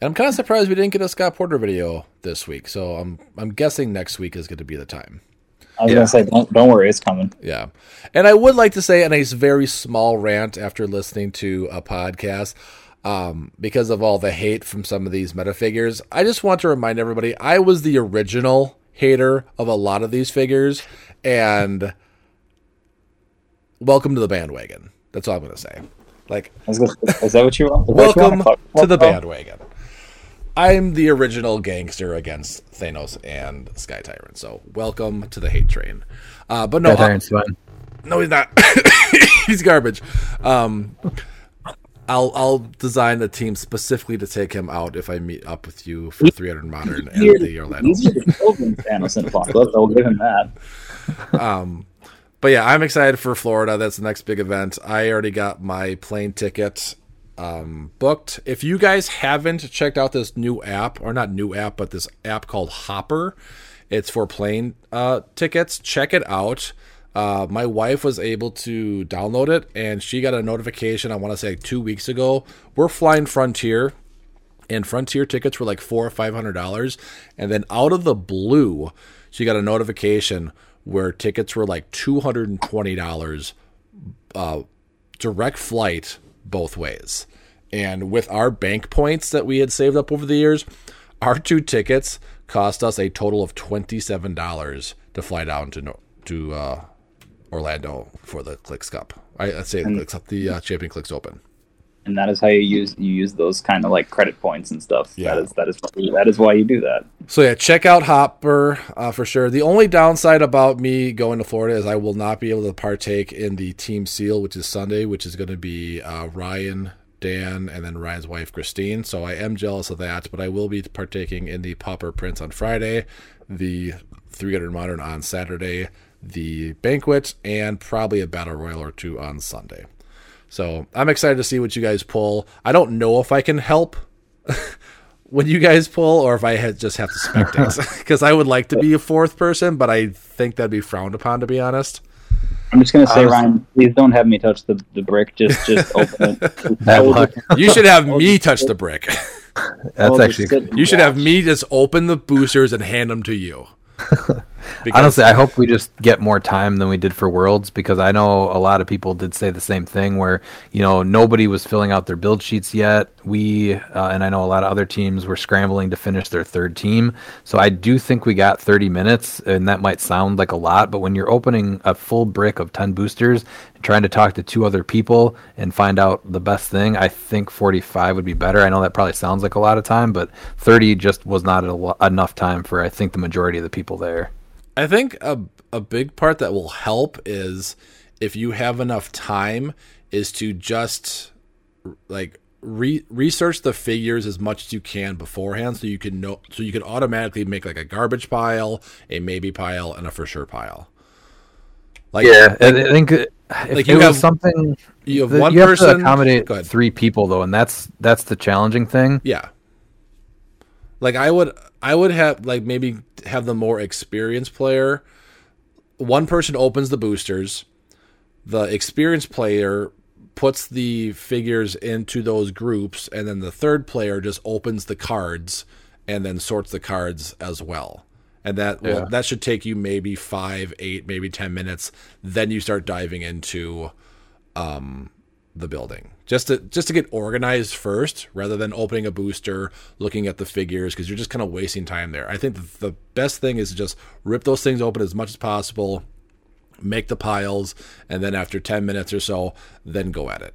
And I'm kind of surprised we didn't get a Scott Porter video this week. So I'm I'm guessing next week is going to be the time. I was Yeah. gonna say, don't, don't worry, it's coming. Yeah. And I would like to say, in a very small rant after listening to a podcast, um, because of all the hate from some of these meta figures, I just want to remind everybody I was the original hater of a lot of these figures. And welcome to the bandwagon. That's all I'm going to say. Like, I was gonna say, is that what you want? *laughs* welcome to the bandwagon. I'm the original gangster against Thanos and Sky Tyrant. So welcome to the hate train. Uh, but no, That Iron's fine. no, he's not. *laughs* he's garbage. Um, I'll I'll design a team specifically to take him out if I meet up with you for 300 modern and Easier- the Orlando. easier to kill than Thanos and Apocalypse. I'll give him that. But yeah, I'm excited for Florida. That's the next big event. I already got my plane ticket um, booked. If you guys haven't checked out this new app, or not new app, but this app called Hopper, it's for plane uh, tickets. Check it out. Uh, my wife was able to download it, and she got a notification. I want to say two weeks ago. We're flying Frontier, and Frontier tickets were like four or five hundred dollars, and then out of the blue, she got a notification where tickets were like two hundred and twenty dollars, uh, direct flight both ways. And with our bank points that we had saved up over the years, our two tickets cost us a total of twenty seven dollars to fly down to to uh, Orlando for the Clix Cup. I, I'd say the Clix Cup, the uh, Champion Clix Open. And that is how you use you use those kind of like credit points and stuff. Yeah. That is that is that is why you do that. So yeah, check out Hopper uh, for sure. The only downside about me going to Florida is I will not be able to partake in the Team Seal, which is Sunday, which is going to be uh, Ryan, Dan, and then Ryan's wife Christine. So I am jealous of that, but I will be partaking in the Popper Prince on Friday, the 300 Modern on Saturday, the banquet, and probably a battle royal or two on Sunday. So I'm excited to see what you guys pull. I don't know if I can help *laughs* when you guys pull or if I had just have to spectate *laughs* because I would like to be a fourth person, but I think that'd be frowned upon to be honest. I'm just gonna say, Honestly- Ryan, please don't have me touch the, the brick. Just just *laughs* open it. Bad luck. You should have me touch the brick. That's actually just sit You should have me just open the boosters and hand them to you. Because- Honestly, I hope we just get more time than we did for Worlds because I know a lot of people did say the same thing where, you know, nobody was filling out their build sheets yet. We, uh, and I know a lot of other teams were scrambling to finish their third team. So I do think we got 30 minutes, and that might sound like a lot, but when you're opening a full brick of 10 boosters and trying to talk to two other people and find out the best thing, I think 45 would be better. I know that probably sounds like a lot of time, but 30 just was not a enough time for, I think, the majority of the people there. I think a a big part that will help is if you have enough time is to just like re- research the figures as much as you can beforehand so you can know so you can automatically make like a garbage pile, a maybe pile and a for sure pile. Like Yeah, I I think uh, if Like you have- something you have one you have person to accommodate three people though, and that's that's the challenging thing. Yeah. Like I would I would have like maybe have the more experienced player. One person opens the boosters. The experienced player puts the figures into those groups and then the third player just opens the cards and then sorts the cards as well. And that well, that should take you maybe 5, 8, maybe 10 minutes. Then you start diving into um the building. Just to just to get organized first rather than opening a booster looking at the figures because you're just kind of wasting time there. I think the, best thing is to just rip those things open as much as possible make the piles and then after 10 minutes or so then go at it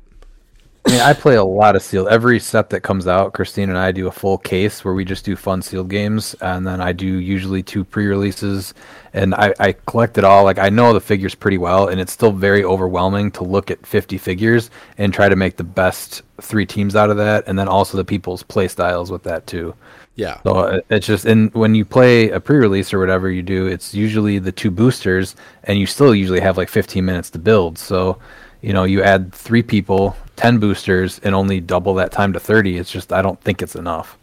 I mean, I play a lot of sealed. Every set that comes out, Christine and I do a full case where we just do fun sealed games, and then I do usually two pre-releases, and I, I collect it all. Like I know the figures pretty well, and it's still very overwhelming to look at 50 figures and try to make the best three teams out of that, and then also the people's play styles with that too. yeah So uh, it's just, and when you play a pre-release or whatever you do, it's usually the two boosters, and you still usually have like 15 minutes to build. So, you know, you add three people, 10 boosters, and only double that time to 30. It's just, I don't think it's enough.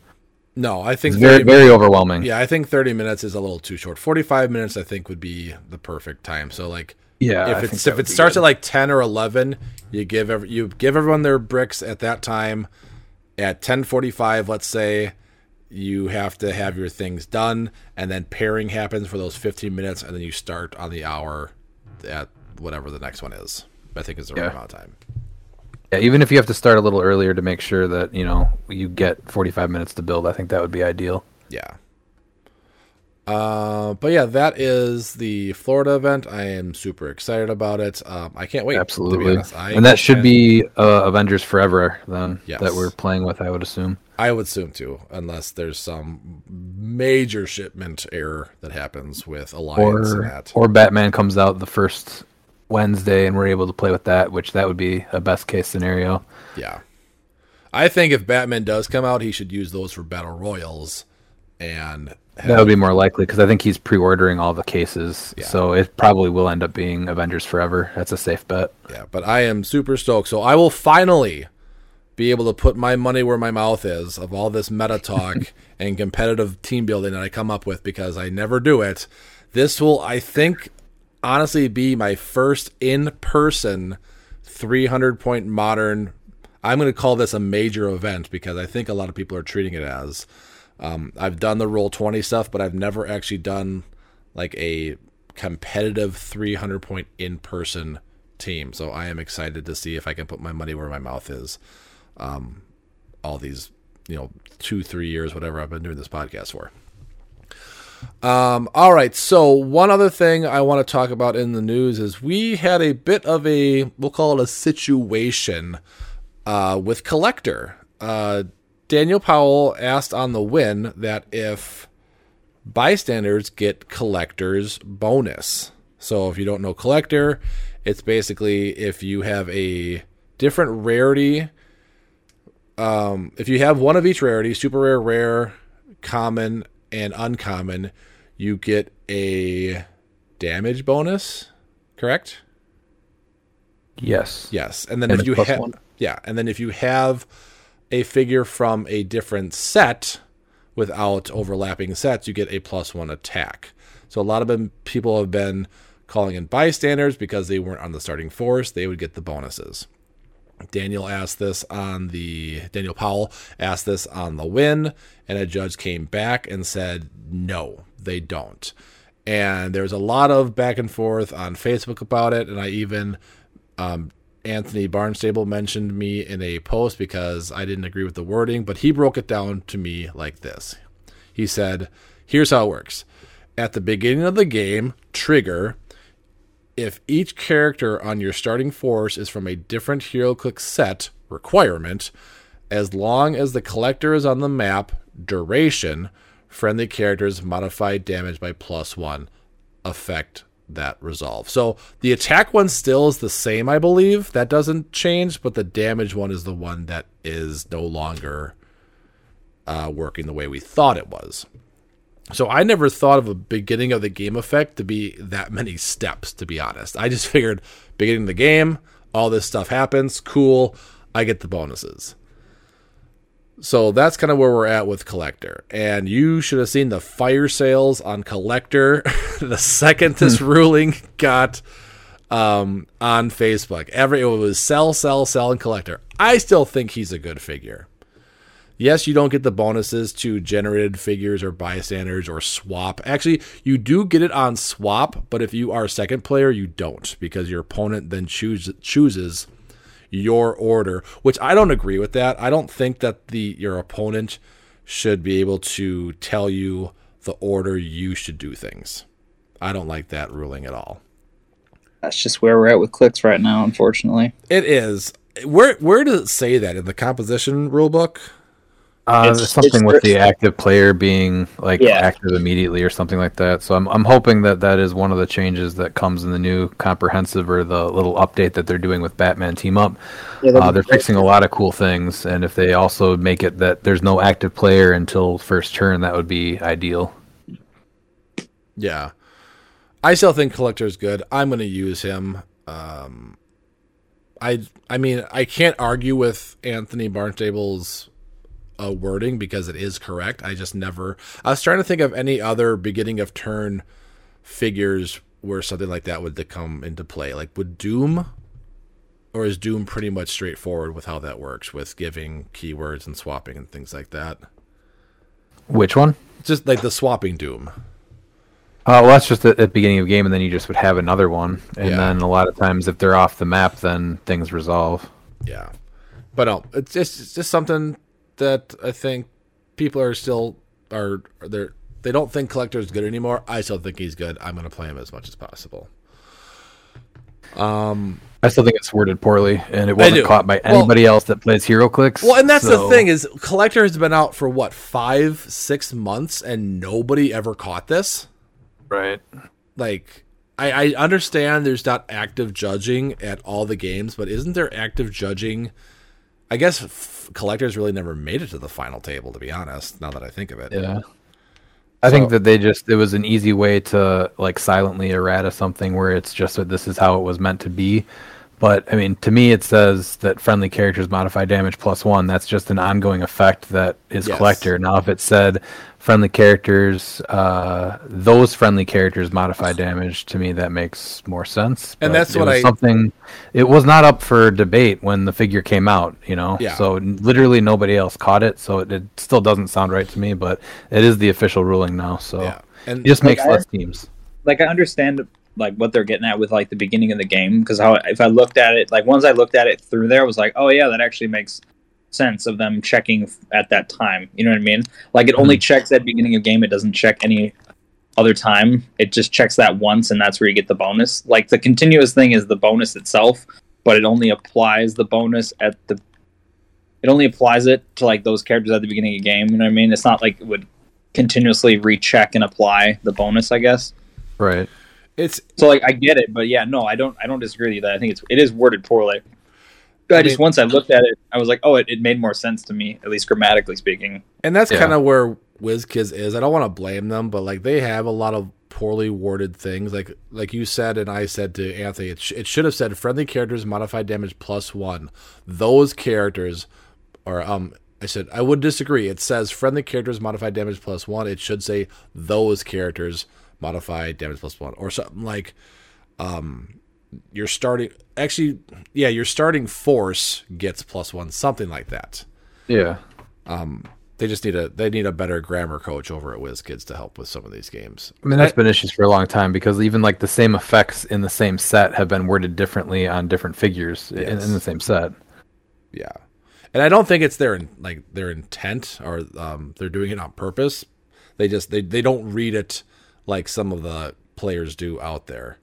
no i think It's very, 30 very overwhelming. yeah i think 30 minutes is a little too short 45 minutes i think would be the perfect time so like Yeah, if it's if it starts good. at like 10 or 11 you give every, you give everyone their bricks at that time at 10:45 let's say you have to have your things done and then pairing happens for those 15 minutes and then you start on the hour at whatever the next one is i think is the right Yeah. amount of time Yeah, even if you have to start a little earlier to make sure that, you know, you get 45 minutes to build, I think that would be ideal. yeah uh, but yeah, that is the Florida event. I am super excited about it. Um, I can't wait. To be Absolutely. And that should be uh, Avengers Forever then Yes. that we're playing with, I would assume. I would assume too, unless there's some major shipment error that happens with Alliance Or or Batman comes out the first Wednesday and we're able to play with that, which that would be a best case scenario. yeah. I think if Batman does come out, he should use those for battle royals, and That would be more likely because I think he's pre-ordering all the cases, so it probably will end up being Avengers Forever. That's a safe bet. yeah. But I am super stoked. So I will finally be able to put my money where my mouth is of all this meta talk *laughs* and competitive team building that I come up with because I never do it. This will, I think, honestly be my first in person 300 point modern. I'm going to call this a major event because I think a lot of people are treating it as. Um, I've done the roll 20 stuff, but I've never actually done like a competitive 300 point in person team. So I am excited to see if I can put my money where my mouth is. Um, all these, you know, two, three years, whatever I've been doing this podcast for. Um, all right. So one other thing I want to talk about in the news is we had a bit of a, we'll call it a situation uh, with Collector. Uh, Daniel Powell asked on the win that if bystanders get Collector's bonus. So if you don't know Collector, it's basically if you have a different rarity. Um, if you have one of each rarity, super rare, rare, common, and uncommon, you get a damage bonus. Correct? Yes. Yes, and then And if you have yeah, and then if you have a figure from a different set without overlapping sets, you get a plus one attack. So a lot of them, people have been calling in bystanders because they weren't on the starting force; they would get the bonuses. Daniel asked this on the Daniel Powell asked this on the win, and a judge came back and said no, they don't. And there's a lot of back and forth on Facebook about it, and I even um, Anthony Barnstable mentioned me in a post because I didn't agree with the wording, but he broke it down to me like this. He said, Here's how it works. At the beginning of the game, trigger, if each character on your starting force is from a different HeroClix set requirement, as long as the collector is on the map, duration, friendly characters modify damage by plus one affect that resolve. So the attack one still is the same, I believe. That doesn't change, but the damage one is the one that is no longer uh, working the way we thought it was. So I never thought of a beginning of the game effect to be that many steps, to be honest. I just *laughs* figured beginning of the game, all this stuff happens, cool, I get the bonuses. So that's kind of where we're at with Collector. And you should have seen the fire sales on Collector *laughs* the second this ruling got um, on Facebook. Every it was sell, sell, sell, and Collector. I still think he's a good figure. Yes, you don't get the bonuses to generated figures or bystanders or swap. Actually, you do get it on swap, but if you are a second player, you don't because your opponent then choose, chooses your order, which I don't agree with that. I don't think that the your opponent should be able to tell you the order you should do things. I don't like that ruling at all. That's just where we're at with Clix right now, unfortunately. It is. Where where does it say that in the composition rulebook? Uh, It's- something it's- with the active player being like Yeah. active immediately or something like that. So I'm I'm hoping that that is one of the changes that comes in the new comprehensive or the little update that they're doing with Batman Team Up. Uh, they're fixing a lot of cool things, and if they also make it that there's no active player until first turn, that would be ideal. Yeah. I still think collector is good. I'm going to use him. Um, I I mean I can't argue with Anthony Barnstable's uh, wording because it is correct. I just never. I was trying to think of any other beginning of turn figures where something like that would come into play. Like would Doom, or is Doom pretty much straightforward with how that works with giving keywords and swapping and things like that? Which one? Just like the swapping Doom. Uh, well, that's just at the beginning of the game, and then you just would have another one. And Yeah. then a lot of times, if they're off the map, then things resolve. Yeah, but no, it's just it's just something that I think people are still are they're they don't think collector is good anymore. I still think he's good. I'm going to play him as much as possible. Um, I still think it's worded poorly, and it wasn't caught by Well- anybody else that plays HeroClix. Well, and that's the thing is collector has been out for what five six months and nobody ever caught this. right? Like. I, I understand there's not active judging at all the games, but isn't there active judging? I guess f- collectors really never made it to the final table, to be honest. Now that I think of it, Yeah. I think that they just it was an easy way to like silently errata something where it's just that this is how it was meant to be. But I mean, to me, it says that friendly characters modify damage plus one. That's just an ongoing effect that is Yes. collector. Now, if it said friendly characters, uh, those friendly characters modify damage, to me that makes more sense. And that's it what was I- something. It was not up for debate when the figure came out. You know, Yeah. so literally nobody else caught it. So it, it still doesn't sound right to me, but it is the official ruling now. So yeah, and it just makes I- less teams. like I understand like what they're getting at with like the beginning of the game because how if I looked at it like once I looked at it through there I was like oh yeah that actually makes sense of them checking at that time you know what I mean? Like it only mm-hmm. checks at beginning of game it doesn't check any other time it just checks that once and that's where you get the bonus. Like the continuous thing is the bonus itself but it only applies the bonus at the it only applies it to like those characters at the beginning of the game you know what I mean? It's not like it would continuously recheck and apply the bonus I guess. Right. it's so like I get it, but yeah, no, I don't I don't disagree with you that I think it's it is worded poorly. But I, I just mean- once I looked at it, I was like, oh, it, it made more sense to me, at least grammatically speaking. And that's Yeah. kind of where WizKids is. I don't want to blame them, but like they have a lot of poorly worded things. Like like you said, and I said to Anthony, it, sh- it should have said friendly characters modified damage plus one. Those characters, or um, I said I would disagree. It says friendly characters modified damage plus one. It should say those characters modified damage plus one, or something like Um, you're starting actually, yeah, your starting force gets plus one, something like that. Yeah. Um, They just need a they need a better grammar coach over at WizKids to help with some of these games. I mean, that's been issues for a long time because even like the same effects in the same set have been worded differently on different figures in, in the same set. Yeah, and I don't think it's their like their intent or um, they're doing it on purpose. They just they they don't read it like some of the players do out there.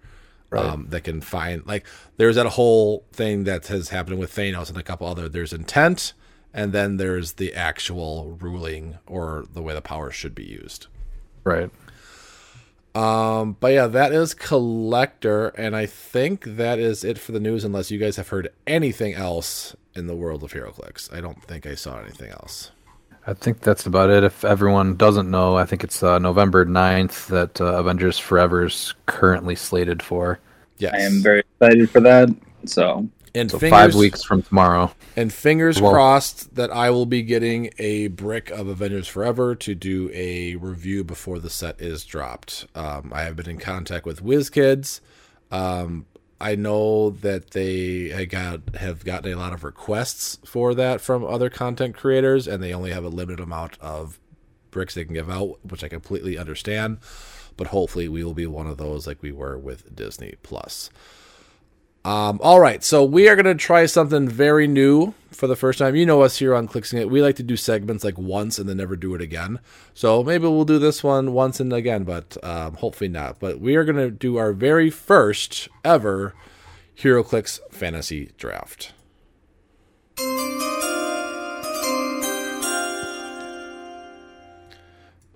Um, that can find like there's that whole thing that has happened with Thanos and a couple other. There's intent, and then there's the actual ruling or the way the power should be used. Right. Um, but yeah, that is collector, and I think that is it for the news. Unless you guys have heard anything else in the world of HeroClix, I don't think I saw anything else. I think that's about it. If everyone doesn't know, I think it's uh, November 9th that uh, Avengers Forever is currently slated for. Yes, I am very excited for that. So and So fingers, five weeks from tomorrow. and fingers Well- crossed that I will be getting a brick of Avengers Forever to do a review before the set is dropped. Um, I have been in contact with WizKids. Um, I know that they got have gotten a lot of requests for that from other content creators, and they only have a limited amount of bricks they can give out, which I completely understand. But hopefully, we will be one of those like we were with Disney Plus. Um, all right, so we are going to try something very new for the first time. You know us here on Clixin' It. We like to do segments like once and then never do it again. So maybe we'll do this one once and again, but um, hopefully not. But we are going to do our very first ever HeroClix Fantasy Draft.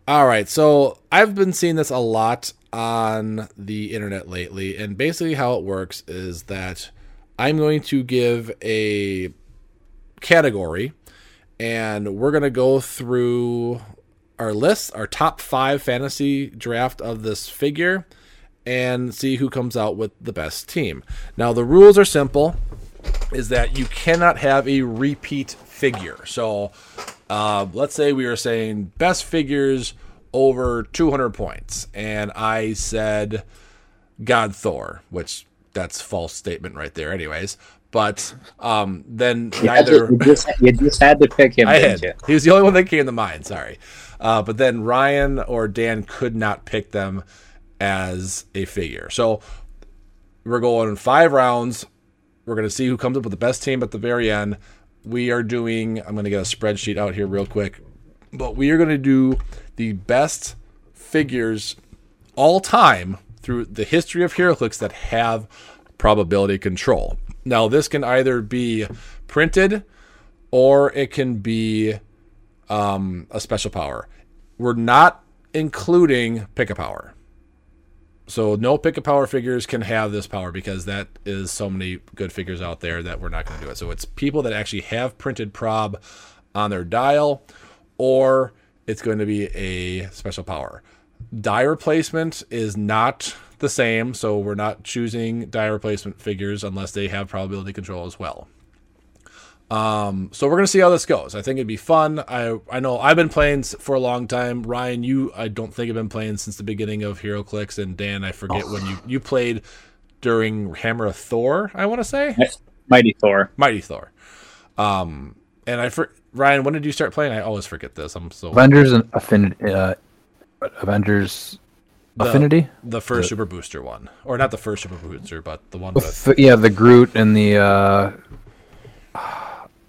All right, so I've been seeing this a lot on the internet lately, and basically how it works is that I'm going to give a category, and we're going to go through our list, our top five fantasy draft of this figure, and see who comes out with the best team. Now, the rules are simple is that you cannot have a repeat figure. So, uh, let's say we are saying best figures over 200 points, and I said God Thor, which that's false statement right there, anyways. But um, then You, neither to, you, just, you just had to pick him. *laughs* I had he was the only one that came to mind. Sorry, uh, but then Ryan or Dan could not pick them as a figure. So we're going five rounds. We're going to see who comes up with the best team at the very end. We are doing. I'm going to get a spreadsheet out here real quick, but we are going to do the best figures all time through the history of HeroClix that have probability control. Now, this can either be printed or it can be um, a special power. We're not including pick a power. So no pick a power figures can have this power because that is so many good figures out there that we're not going to do it. So it's people that actually have printed prob on their dial, or it's going to be a special power. Die replacement is not the same, so we're not choosing die replacement figures unless they have probability control as well. Um, so we're gonna see how this goes. I think it'd be fun. I I know I've been playing for a long time. Ryan, you I don't think have been playing since the beginning of HeroClix, and Dan, I forget when you you played during Hammer of Thor. I want to say Mighty Thor. Mighty Thor. Um, and I for Ryan, when did you start playing? I always forget this. I'm so Avengers and Affinity. Uh, Avengers the- Affinity. the first Super Booster one, or not the first Super Booster, but the one The with yeah, the Groot and the uh,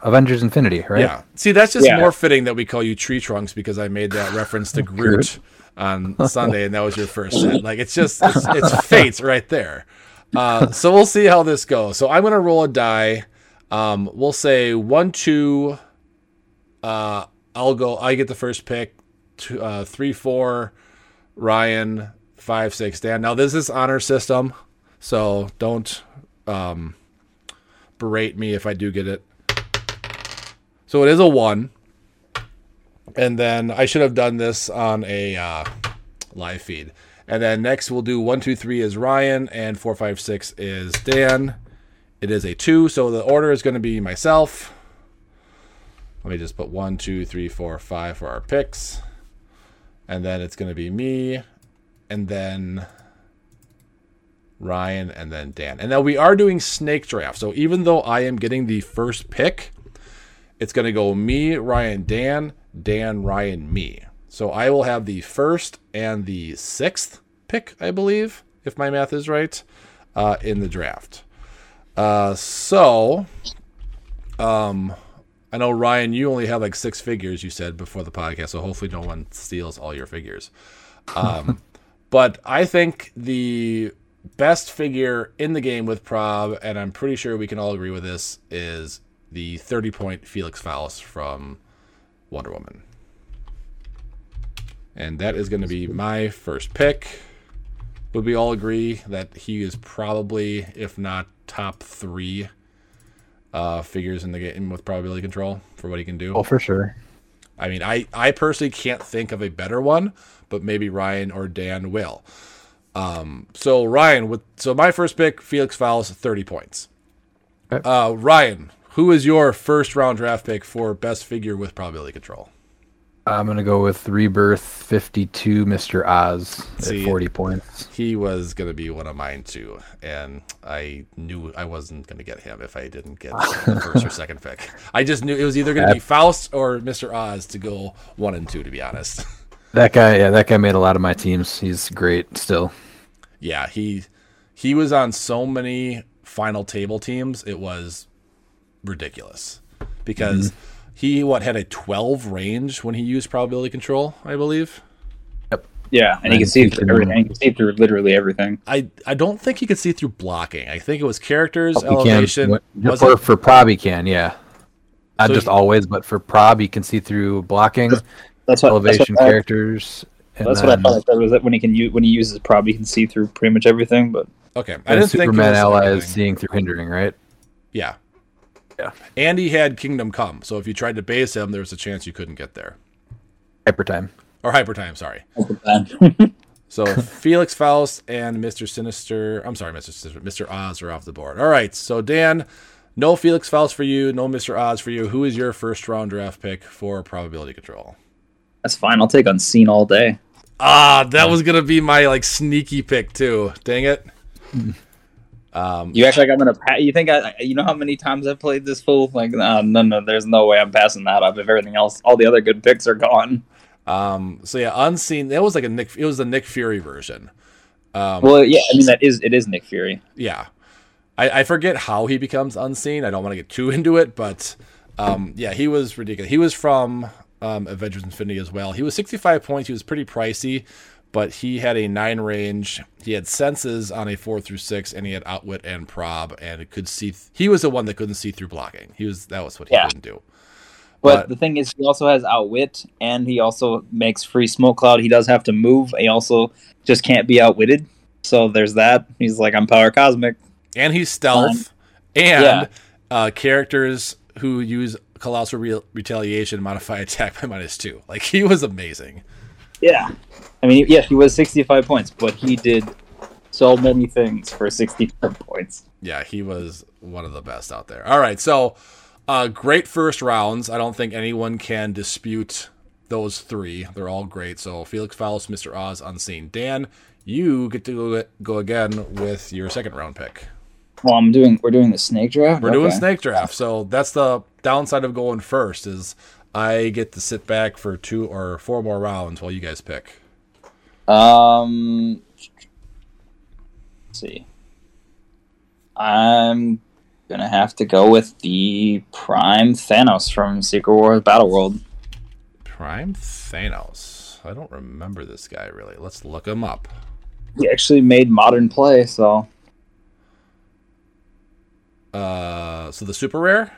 Avengers Infinity, right? Yeah. See, that's just Yeah. more fitting that we call you Tree Trunks because I made that reference to *laughs* Groot on Sunday, and that was your first set. *laughs* Like, it's just it's, it's fate right there. Uh, so we'll see how this goes. So I'm gonna roll a die. Um, we'll say one, two. Uh, I'll go. I get the first pick. Two, uh, three, four. Ryan, five, six. Dan. Now this is honor system, so don't um, berate me if I do get it. So it is a one. And then I should have done this on a uh, live feed. And then next we'll do one, two, three is Ryan, and four, five, six is Dan. It is a two, so the order is going to be myself. Let me just put one, two, three, four, five for our picks. And then it's going to be me, and then Ryan, and then Dan. And now we are doing snake draft. So even though I am getting the first pick, it's going to go me, Ryan, Dan, Dan, Ryan, me. So I will have the first and the sixth pick, I believe, if my math is right, uh, in the draft. Uh, so, um, I know Ryan, you only have like six figures. You said before the podcast, so hopefully no one steals all your figures. Um, *laughs* but I think the best figure in the game with Prob, and I'm pretty sure we can all agree with this, is the 30 point Felix Faust from Wonder Woman. And that is going to be my first pick. Would we all agree that he is probably, if not top three, uh, figures in the game with probability control for what he can do? Oh, for sure. I mean, I, I personally can't think of a better one, but maybe Ryan or Dan will. Um, so Ryan, with so my first pick, Felix Faust, thirty points. Okay. Uh, Ryan, who is your first round draft pick for best figure with probability control? I'm gonna go with Rebirth 52, Mr. Oz See, at 40 points. He was gonna be one of mine too, and I knew I wasn't gonna get him if I didn't get the *laughs* first or second pick. I just knew it was either gonna be Faust or Mr. Oz to go one and two. To be honest. *laughs* That guy, yeah, that guy made a lot of my teams. He's great still. yeah, he he was on so many final table teams, it was ridiculous because mm-hmm. He what had a 12 range when he used probability control, I believe. Yep. Yeah, and he can see through everything. He can see through literally everything. I I don't think he could see through blocking. I think it was characters, Oh, He can- elevation. for, for prob, he can, yeah. Not So just he- always, but for prob, he can see through blocking, That's what elevation that's what characters. and That's what I thought. I said was that when he can use when he uses prob, he can see through pretty much everything. But Okay, I and didn't think Superman was allies everything. seeing through hindering, right? Yeah, Yeah. and he had Kingdom Come, so if you tried to base him, there was a chance you couldn't get there. Hyper time. Or Hyper Time, sorry. *laughs* So Felix Faust and Mr. Sinister, I'm sorry, Mr. Sinister, Mr. Oz are off the board. All right, so Dan, no Felix Faust for you, no Mr. Oz for you. Who is your first round draft pick for probability control? that's fine. I'll take unseen all day. Ah, that was gonna be my like sneaky pick too. Dang it. *laughs* You act like I'm gonna. Pa- you think I? You know how many times I've played this fool? Like, no, no, no. There's no way I'm passing that up. If everything else, all the other good picks are gone. Um, so yeah, unseen. That was like a Nick. It was the Nick Fury version. well, yeah. I mean, that is it is Nick Fury. Yeah, I, I forget how he becomes unseen. I don't want to get too *laughs* into it, but um, yeah, he was ridiculous. He was from um, Avengers Infinity as well. He was 65 points. He was pretty pricey, but he had a nine range. He had senses on a four through six, and he had outwit and prob, and could see. he was the one that couldn't see through blocking. He was that was what he Yeah. couldn't do. But, But- the thing is, he also has outwit, and he also makes free smoke cloud. He does have to move. He also just can't be outwitted. So there's that. He's like, I'm power cosmic. and he's stealth, and Yeah. uh, characters who use colossal re- retaliation modify *laughs* attack by minus two. Like he was amazing. Yeah. I mean, yes, he was 65 points, but he did so many things for 65 points. Yeah, he was one of the best out there. All right, so uh, great first rounds. I don't think anyone can dispute those three. They're all great. So Felix Faust, Mr. Oz, Unseen. Dan, you get to go, go again with your second round pick. Well, I'm doing. We're doing the snake draft. We're doing snake draft. So that's the downside of going first is I get to sit back for two or four more rounds while you guys pick. Um, let's see. I'm gonna have to go with the Prime Thanos from Secret Wars Battle World. Prime Thanos. I don't remember this guy really. Let's look him up. He actually made modern play, so Uh, so the super rare,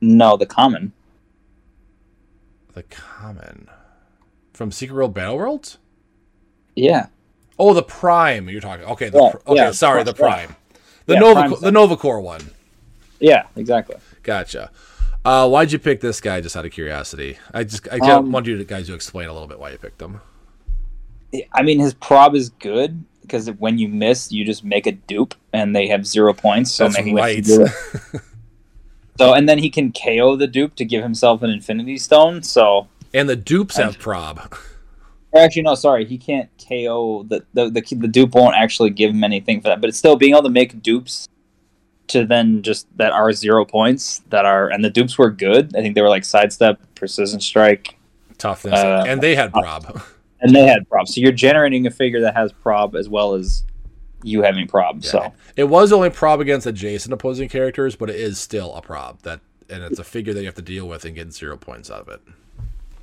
no, the common. the common from Secret World Battle Worlds. Yeah, Oh, the Prime. You're talking. Okay. The, Yeah, okay. yeah, sorry, the. Prime. The Yeah, Nova. Prime the Nova Corps one. yeah, exactly. Gotcha. Uh, why'd you pick this guy? Just out of curiosity. I just I Um, want you to, guys to explain a little bit why you picked him. I mean, his prob is good because when you miss, you just make a dupe, and they have zero points. So That's making right. *laughs* So and then he can KO the dupe to give himself an Infinity Stone. So and the dupes have prob. Actually, no, sorry, he can't KO the, the the the dupe won't actually give him anything for that. But it's still being able to make dupes to then just that are zero points that are and the dupes were good. I think they were like sidestep, precision strike, Toughness, Uh, and they had prob. *laughs* and they had prob. So you're generating a figure that has prob as well as you having prob. So It was only prob against adjacent opposing characters, but it is still a prob that, and it's a figure that you have to deal with and get zero points out of it.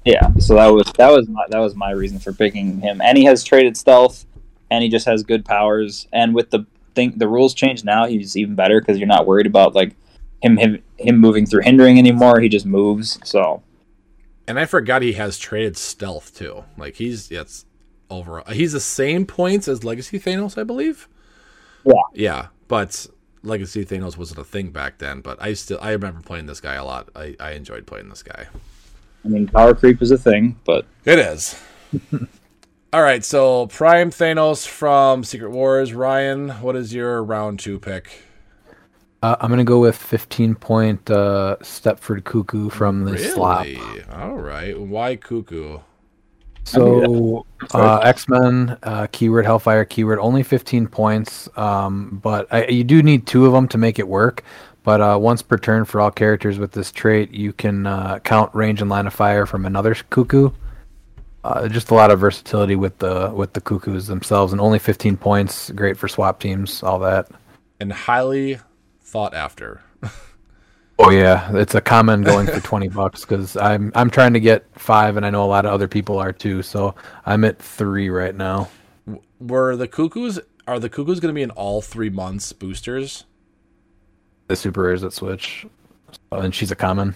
Yeah, so that was that was my that was my reason for picking him. And he has traded stealth, and he just has good powers. And with the thing, the rules change now. He's even better because you're not worried about like him him him moving through hindering anymore. He just moves. So And I forgot he has traded stealth too. Like he's it's overall He's the same points as Legacy Thanos, I believe. Yeah. Yeah, but Legacy Thanos wasn't a thing back then. But I still I remember playing this guy a lot. I, I enjoyed playing this guy. I mean, power creep is a thing, but It is. *laughs* All right, so Prime Thanos from Secret Wars. Ryan, what is your round two pick? Uh, I'm gonna go with 15 point uh, Stepford Cuckoo from the slop. Really? All right. Why Cuckoo? So uh, X Men uh, keyword Hellfire keyword only 15 points, um, but I, you do need two of them to make it work. But uh, once per turn for all characters with this trait, you can uh, count range and line of fire from another cuckoo. Uh, just a lot of versatility with the with the cuckoos themselves, and only 15 points. Great for swap teams, all that. and highly thought after. Oh yeah, it's a common going for twenty *laughs* bucks because I'm I'm trying to get five, and I know a lot of other people are too. So I'm at three right now. Were the cuckoos are the cuckoos going to be in all three months boosters? The super rares that switch, and she's a common.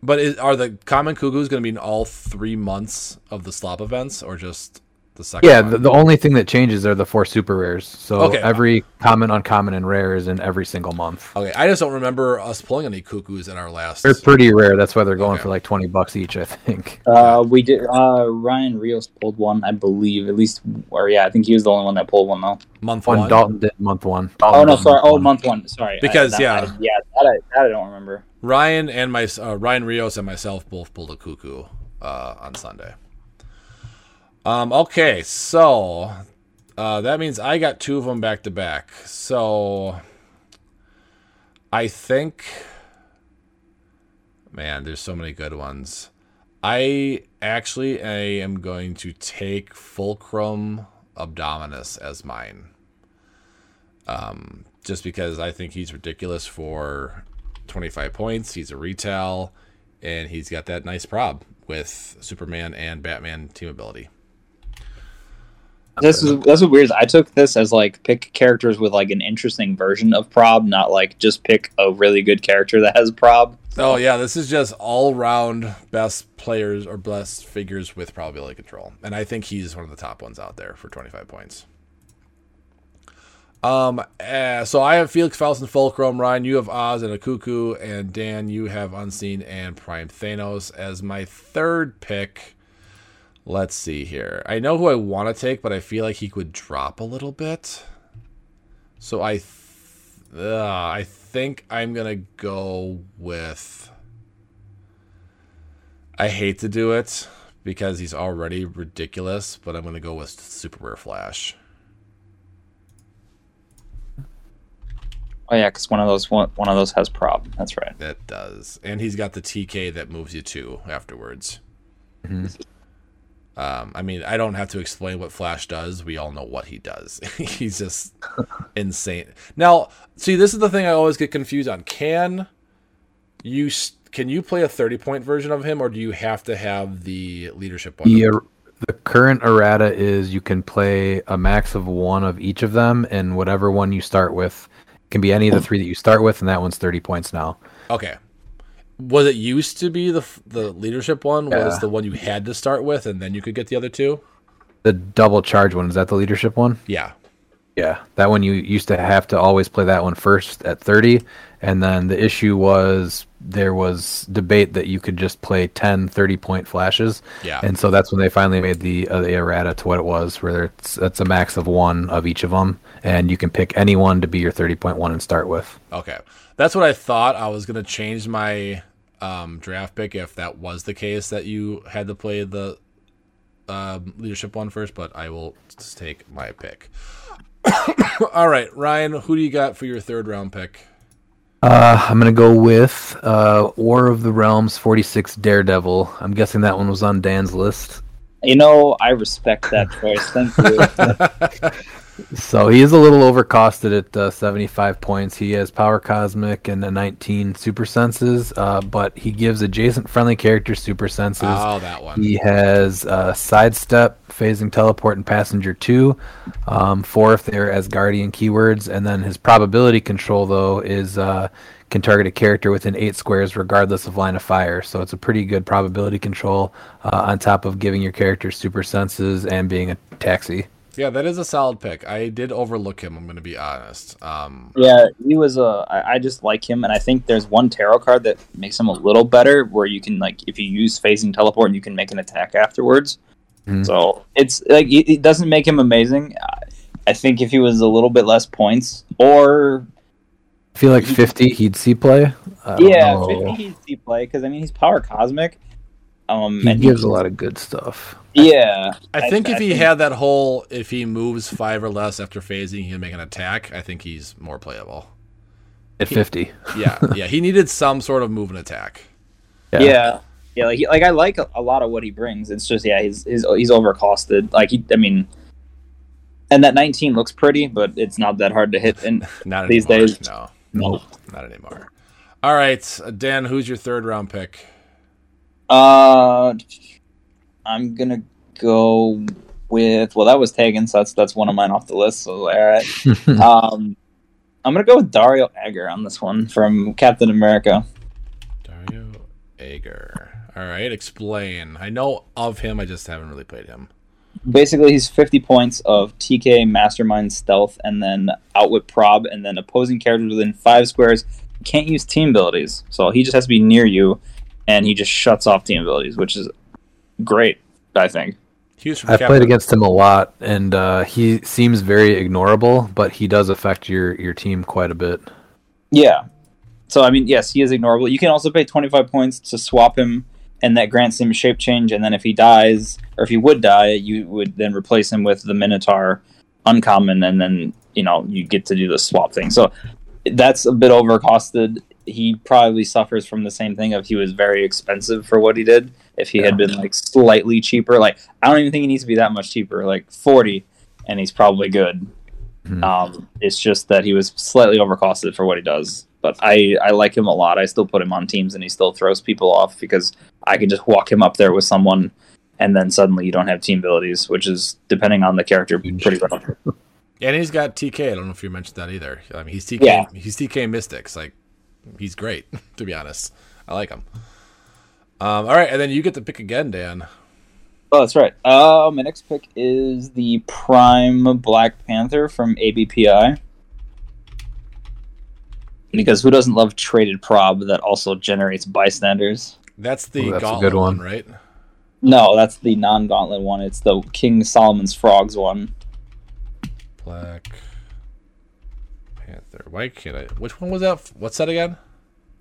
But is, are the common cuckoos going to be in all three months of the slop events, or just the second? Yeah, one? the, the only thing that changes are the four super rares. So Okay. every common, uncommon, and rare is in every single month. okay. I just don't remember us pulling any cuckoos in our last. They're pretty rare. That's why they're going Okay. for like twenty bucks each. I think. *laughs* Uh, we did. Uh, Ryan Rios pulled one, I believe. At least, or yeah, I think he was the only one that pulled one though. month One one. Dalton did month one. Oh Dalton no, sorry. month Oh, one. month one. Sorry. Because, I, that, yeah. I, yeah, that I, that I don't remember. Ryan and my uh, Ryan Rios and myself both pulled a cuckoo uh, on Sunday. Um. Okay, so uh, that means I got two of them back to back. So I think, man, there's so many good ones. I actually I am going to take Fulcrum Abominus as mine. Um, just because I think he's ridiculous for 25 points. He's a retail, and he's got that nice prob with Superman and Batman team ability. This is that's what weird. is I took this as like pick characters with like an interesting version of prob, not like just pick a really good character that has prob. Oh yeah, this is just all round best players or best figures with probability control, and I think he's one of the top ones out there for 25 points. Um, uh, so I have Felix Faust and Fulcrum. Ryan, you have Oz and a Cuckoo, and Dan, you have Unseen and Prime Thanos as my third pick. Let's see here. I know who I want to take, but I feel like he could drop a little bit. So I, th- uh, I think I'm gonna go with. I hate to do it because he's already ridiculous, but I'm gonna go with Super Rare Flash. Oh yeah, because one of those one, one of those has prob. That's right. That does, and he's got the TK that moves you too afterwards. Um, I mean, I don't have to explain what Flash does. We all know what he does. *laughs* he's just *laughs* insane. Now, see, this is the thing I always get confused on. Can you can you play a thirty point version of him, or do you have to have the leadership one? Er- the current errata is you can play a max of one of each of them, and whatever one you start with can be any of the three that you start with, and that one's 30 points now. Okay. Was it used to be the the leadership one was the one you had to start with, and then you could get the other two? The double charge one, is that the leadership one? Yeah. Yeah, that one you used to have to always play that one first at 30, and then the issue was there was debate that you could just play 10 30 point flashes. Yeah. And so that's when they finally made the uh, the errata to what it was, where it's it's a max of one of each of them, and you can pick any one to be your 30 point one and start with. Okay. That's what I thought. I was gonna change my um, draft pick if that was the case that you had to play the um, leadership one first, but I will just take my pick. *coughs* All right, Ryan, who do you got for your third round pick? Uh, I'm gonna go with uh, War of the Realms 46 Daredevil. I'm guessing that one was on Dan's list. You know, I respect that choice. Thank you. *laughs* So he is a little overcosted at uh, 75 points. He has Power Cosmic and a 19 Super Senses, uh, but he gives adjacent friendly characters Super Senses. Oh, that one. He has uh, Sidestep, Phasing Teleport, and Passenger 2. Um, four if they're as Guardian keywords. And then his probability control, though, is uh, can target a character within eight squares regardless of line of fire. So it's a pretty good probability control uh, on top of giving your character Super Senses and being a taxi. Yeah, that is a solid pick. I did overlook him. I'm going to be honest. Um, yeah, he was a. I I just like him, and I think there's one tarot card that makes him a little better, where you can like if you use phasing teleport, you can make an attack afterwards. Mhm. So it's like it, it doesn't make him amazing. I, I think if he was a little bit less points, or I feel like 50 he'd see play. I don't yeah, know. 50 he'd see play because I mean he's power cosmic. Um, He and gives a lot of good stuff. Yeah, I think if he think- had that whole, if he moves five or less after phasing, he can make an attack. I think he's more playable. At 50. Yeah, *laughs* yeah. He needed some sort of move and attack. yeah, yeah, like he, like I like a, a lot of what he brings. It's just yeah, he's he's he's overcosted. Like he, I mean, and that 19 looks pretty, but it's not that hard to hit. And *laughs* Not these anymore. days, No, no. not anymore. All right, uh, Dan, who's your third round pick? Uh, I'm gonna go with well, that was taken, so that's that's one of mine off the list. So all right, *laughs* um, I'm gonna go with Dario Agger on this one from Captain America. Dario Agger. All right, explain. I know of him, I just haven't really played him. Basically, he's 50 points of TK, Mastermind, Stealth, and then Outwit Prob, and then opposing characters within five squares can't use team abilities. So he just has to be near you, and he just shuts off team abilities, which is great, I think. He was from I've played against him a lot, and uh, he seems very ignorable, but he does affect your your team quite a bit. Yeah. So I mean, yes, he is ignorable. You can also pay 25 points to swap him, and that grants him shape change. And then if he dies, or if he would die, you would then replace him with the Minotaur uncommon, and then you know you get to do the swap thing. So that's a bit overcosted. He probably suffers from the same thing of he was very expensive for what he did. If he had been like slightly cheaper, like I don't even think he needs to be that much cheaper, like 40, and he's probably good. Um, it's just that he was slightly overcosted for what he does. But I, I like him a lot. I still put him on teams and he still throws people off because I can just walk him up there with someone and then suddenly you don't have team abilities, which is depending on the character pretty rough. and he's got TK. I don't know if you mentioned that either. I mean, he's TK. Yeah. He's TK Mystics. Like, he's great. *laughs* To be honest, I like him. Um, all right, and then you get to pick again, Dan. Oh, that's right. Uh, my next pick is the Prime Black Panther from ABPI. Because who doesn't love traded prob that also generates bystanders? That's the Ooh, that's a gauntlet good one. right? No, that's the non gauntlet one. It's the King Solomon's Frogs one. Black Panther. Why can't I? Which one was that? What's that again?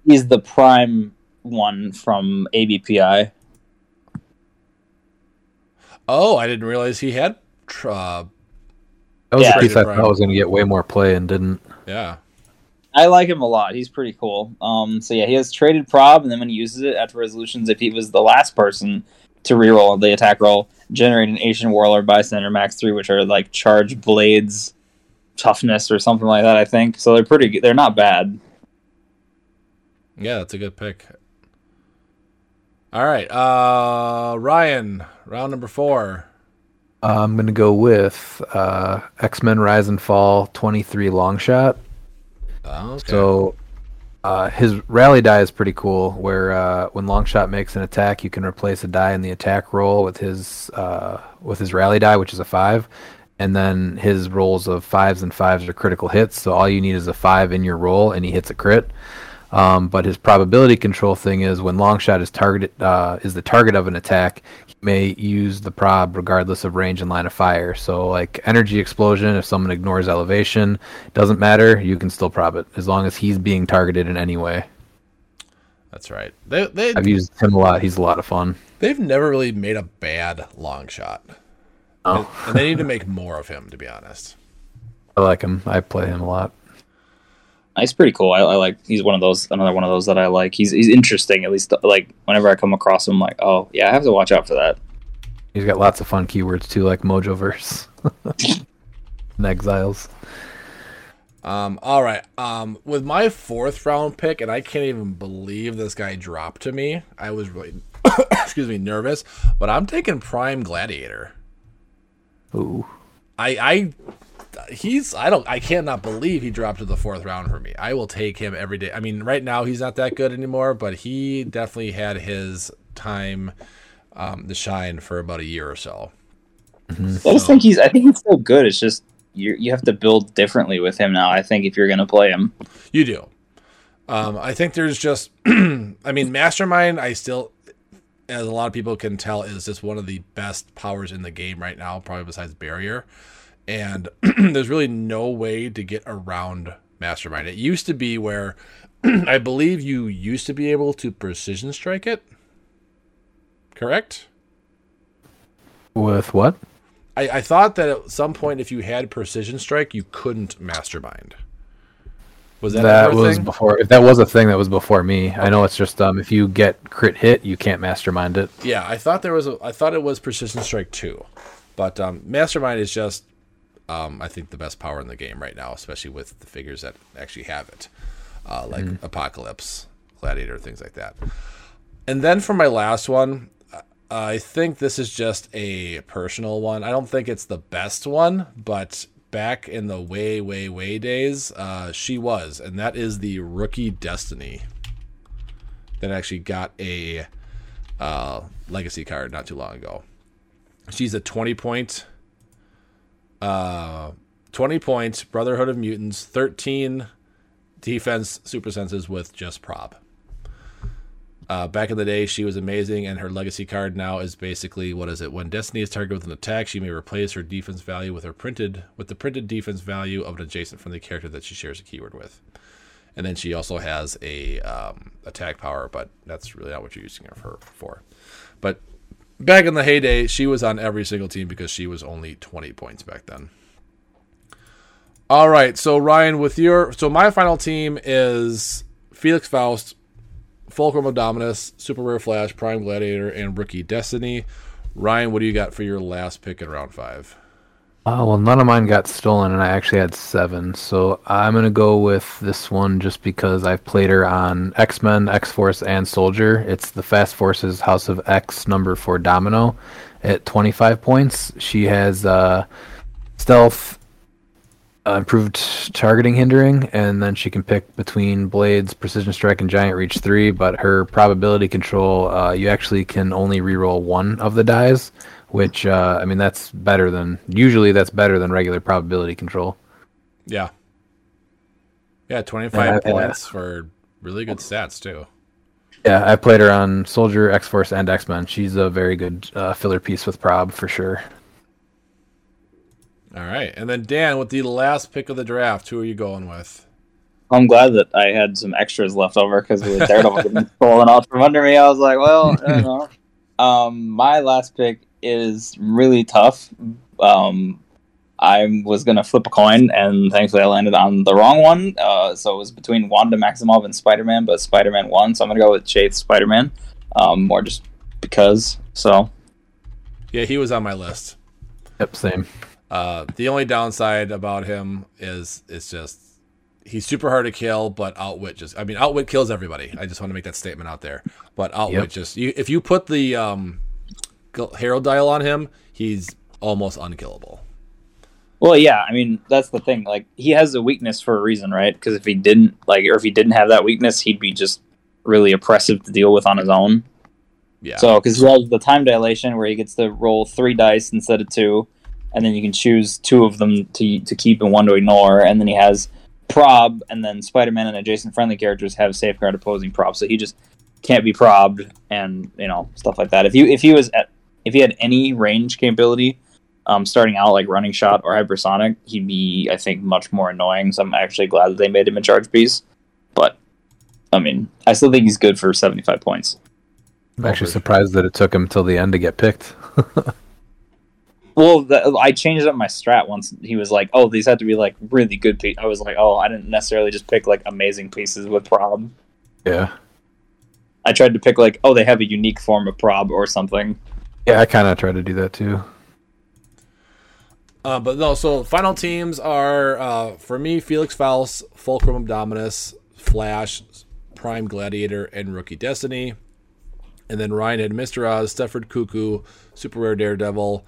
He's the Prime one from ABPI. Oh, I didn't realize he had. Tr- uh, That was Yeah. a piece I Right. thought was going to get way more play and didn't. yeah. I like him a lot. He's pretty cool. Um, so yeah, he has traded prob, and then when he uses it after resolutions, if he was the last person to reroll the attack roll, generate an Asian Warlord Bystander Max Three, which are like charge blades, toughness or something like that. I think so. They're pretty. good. They're not bad. Yeah, that's a good pick. All right, uh, Ryan, round number four. Uh, I'm going to go with uh, X Men Rise and Fall 23 Longshot. Okay. So uh, his rally die is pretty cool. Where uh, when Longshot makes an attack, you can replace a die in the attack roll with his uh, with his rally die, which is a five, and then his rolls of fives and fives are critical hits. So all you need is a five in your roll, and he hits a crit. Um, but his probability control thing is when Longshot is targeted uh, is the target of an attack, he may use the prob regardless of range and line of fire. So like energy explosion, if someone ignores elevation, doesn't matter. You can still prob it as long as he's being targeted in any way. that's right. They they I've used him a lot. He's a lot of fun. they've never really made a bad Longshot, Oh, and they need to make more of him. To be honest. *laughs* I like him. I play him a lot. He's pretty cool. I, I like. He's one of those. Another one of those that I like. He's he's interesting. At least like whenever I come across him, I'm like, oh yeah, I have to watch out for that. He's got lots of fun keywords too, like Mojoverse *laughs* and Exiles. Um, all right. Um, with my fourth round pick, and I can't even believe this guy dropped to me. I was really, *coughs* excuse me, nervous. But I'm taking Prime Gladiator. Ooh, I, I, he's. I don't. I cannot believe he dropped to the fourth round for me. I will take him every day. I mean, right now he's not that good anymore, but he definitely had his time um, to shine for about a year or so. I just think he's. I think he's still good. It's just you you have to build differently with him now. I think if you're gonna play him, You do. Um, I think there's just, *clears throat* I mean, Mastermind, I still, as a lot of people can tell, is just one of the best powers in the game right now, probably besides Barrier. And *clears throat* there's really no way to get around Mastermind. It used to be where *clears throat* I believe you used to be able to precision strike it. Correct? with what? I, I thought that at some point, if you had precision strike, you couldn't Mastermind. Was that, That was thing? before. If that was a thing, that was before me. I know it's just um, if you get crit hit, you can't mastermind it. Yeah, I thought there was a. I thought it was Precision Strike two, but um, Mastermind is just um, I think the best power in the game right now, especially with the figures that actually have it, uh, like Apocalypse, Gladiator, things like that. And then for my last one, I think this is just a personal one. I don't think it's the best one, but back in the way, way, way days, uh, she was, and that is the Rookie Destiny. That actually got a uh, legacy card not too long ago. She's a 20 point uh 20 points Brotherhood of Mutants, 13 defense super senses with just prob. Uh, back in the day, she was amazing, and her legacy card now is basically what is it? When Destiny is targeted with an attack, she may replace her defense value with her printed with the printed defense value of an adjacent friendly character that she shares a keyword with. And then she also has a um, attack power, but that's really not what you're using her for. But back in the heyday, she was on every single team because she was only 20 points back then. All right, so Ryan, with your so my final team is Felix Faust, Fulcrum Abominus, Super Rare Flash, Prime Gladiator, and Rookie Destiny. Ryan, what do you got for your last pick in round five? Oh well, none of mine got stolen, and I actually had seven. So I'm gonna go with this one just because I've played her on X Men, X Force, and Soldier. It's the Fast Forces House of X number four Domino at 25 points. She has uh, stealth, uh, improved targeting hindering, and then she can pick between blades, precision strike, and giant reach three. But her probability control, uh, you actually can only reroll one of the dies, which uh, I mean that's better than usually that's better than regular probability control. Yeah. Yeah, 25 Yeah, yeah. points for really good stats, too. Yeah, I played her on Soldier, X Force, and X Men. She's a very good uh, filler piece with prob for sure. All right. And then, Dan, with the last pick of the draft, who are you going with? I'm glad that I had some extras left over because with Daredevil getting stolen out from under me, I was like, well, I don't know. Um, my last pick is really tough. Um, I was gonna flip a coin, and thankfully I landed on the wrong one. Uh, so it was between Wanda Maximoff and Spider Man, but Spider Man won, so I'm gonna go with Chase Spider Man, um, more just because. So Yeah, he was on my list. Yep, same. Uh, the only downside about him is it's just he's super hard to kill, but outwit just I mean outwit kills everybody. I just want to make that statement out there. But outwit Yep. just you, if you put the um, Herald dial on him, he's almost unkillable. Well, yeah, I mean that's the thing. Like he has a weakness for a reason, right? Because if he didn't, like, or if he didn't have that weakness, he'd be just really oppressive to deal with on his own. Yeah. So, because he has the time dilation where he gets to roll three dice instead of two, and then you can choose two of them to to keep and one to ignore, and then he has prob, and then Spider-Man and adjacent friendly characters have safeguard opposing prob, so he just can't be probbed and you know stuff like that. If you if he was at if he had any range capability, um, starting out like running shot or hypersonic, he'd be I think much more annoying. So I'm actually glad that they made him a charge piece, but. I mean, I still think he's good for 75 points. I'm actually surprised that it took him till the end to get picked. *laughs* Well, the, I changed up my strat once. He was like, "Oh, these have to be like really good." Pe-. I was like, "Oh, I didn't necessarily just pick like amazing pieces with prob. yeah. I tried to pick like, oh, they have a unique form of prob or something." Yeah, I kind of try to do that too. Uh, but no, so final teams are uh, for me Felix Faust, Fulcrum Dominus, Flash, Prime Gladiator, and Rookie Destiny. And then Ryan had Mr. Oz, Stepford Cuckoo, Super Rare Daredevil,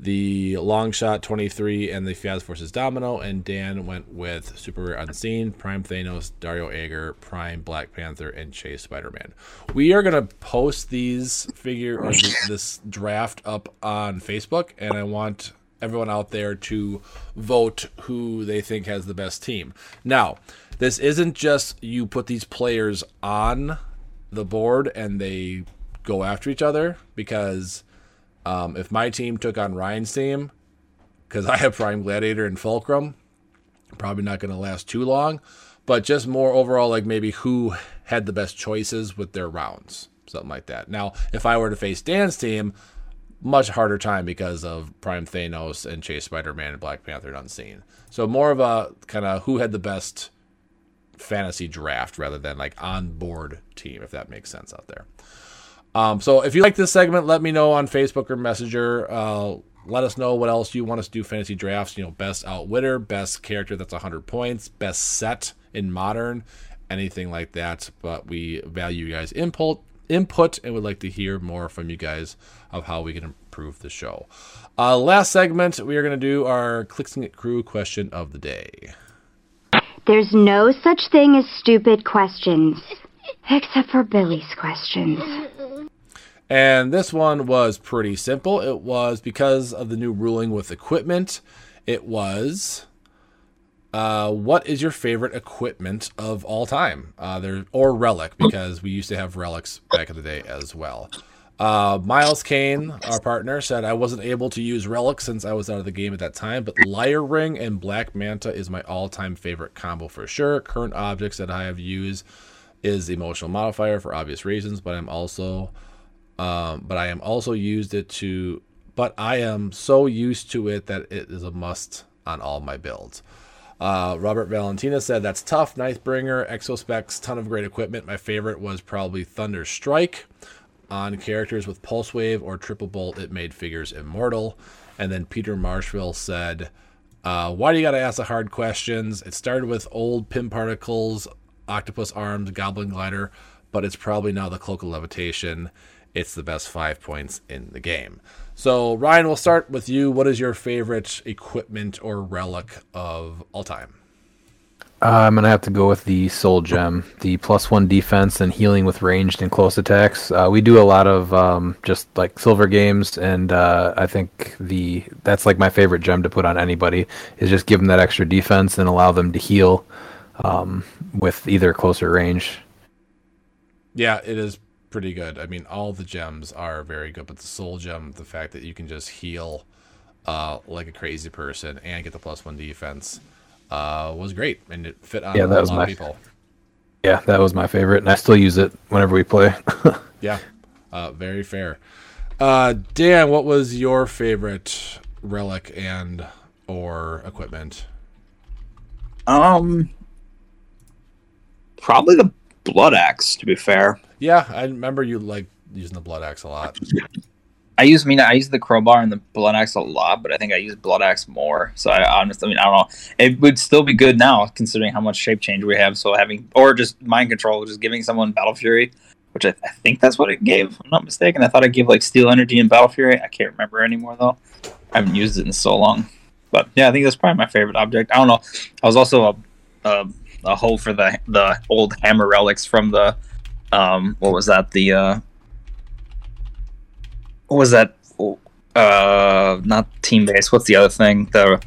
the Longshot 23, and the Fast Forces Domino. And Dan went with Super Rare Unseen, Prime Thanos, Dario Agger, Prime Black Panther, and Chase Spider Man. We are going to post these figure or th- this draft up on Facebook, and I want everyone out there to vote who they think has the best team. Now, this isn't just you put these players on the board and they go after each other because um, if my team took on Ryan's team, because I have Prime Gladiator and Fulcrum, probably not going to last too long, but just more overall, like maybe who had the best choices with their rounds, something like that. Now, if I were to face Dan's team, much harder time because of Prime Thanos and Chase Spider Man and Black Panther and Unseen. So more of a kind of who had the best fantasy draft rather than like on board team, if that makes sense out there. Um, so if you like this segment, let me know on Facebook or Messenger. Uh, let us know what else you want us to do fantasy drafts. You know, best outwitter, best character that's 100 points, best set in modern, anything like that. But we value you guys' input, input and would like to hear more from you guys of how we can improve the show. Uh, last segment, we are going to do our Clixin' It Crew question of the day. There's no such thing as stupid questions. Except for Billy's questions. And this one was pretty simple. It was because of the new ruling with equipment. It was uh, what is your favorite equipment of all time? Uh, there or relic because we used to have relics back in the day as well. Uh, Miles Kane, our partner, said I wasn't able to use relics since I was out of the game at that time, but Liar Ring and Black Manta is my all-time favorite combo for sure. Current objects that I have used is the emotional modifier for obvious reasons, but I'm also um, but I am also used it to but I am so used to it that it is a must on all my builds. Uh, Robert Valentina said that's tough. Nightbringer, Exospecs, ton of great equipment. My favorite was probably Thunder Strike. On characters with Pulse Wave or Triple Bolt, it made figures immortal. And then Peter Marshville said, uh, Why do you got to ask the hard questions? It started with old Pym Particles, Octopus Arms, Goblin Glider, but it's probably now the Cloak of Levitation. It's the best five points in the game. So, Ryan, we'll start with you. What is your favorite equipment or relic of all time? Uh, I'm gonna have to go with the Soul Gem, the plus one defense and healing with ranged and close attacks. Uh, we do a lot of um, just like silver games, and uh, I think the that's like my favorite gem to put on anybody is just give them that extra defense and allow them to heal um, with either closer range. Yeah, it is pretty good. I mean, all the gems are very good, but the Soul Gem, the fact that you can just heal uh, like a crazy person and get the plus one defense uh, was great, and it fit on Yeah, a that was lot my- of people. Yeah, that was my favorite, and I still use it whenever we play. *laughs* Yeah, uh, very fair. Uh, Dan, what was your favorite relic and or equipment? Um, probably the blood axe. To be fair, Yeah, I remember you like using the blood axe a lot. I use I mean I use the crowbar and the blood axe a lot, but I think I use blood axe more. So I honestly, I mean, I don't know. It would still be good now, considering how much shape change we have. So having or just mind control, just giving someone battle fury, which I, I think that's what it gave. If I'm not mistaken. I thought it gave like steel energy and battle fury. I can't remember anymore though. I haven't used it in so long. But yeah, I think that's probably my favorite object. I don't know. I was also a a, a hole for the the old hammer relics from the um what was that the uh what was that uh not team base what's the other thing the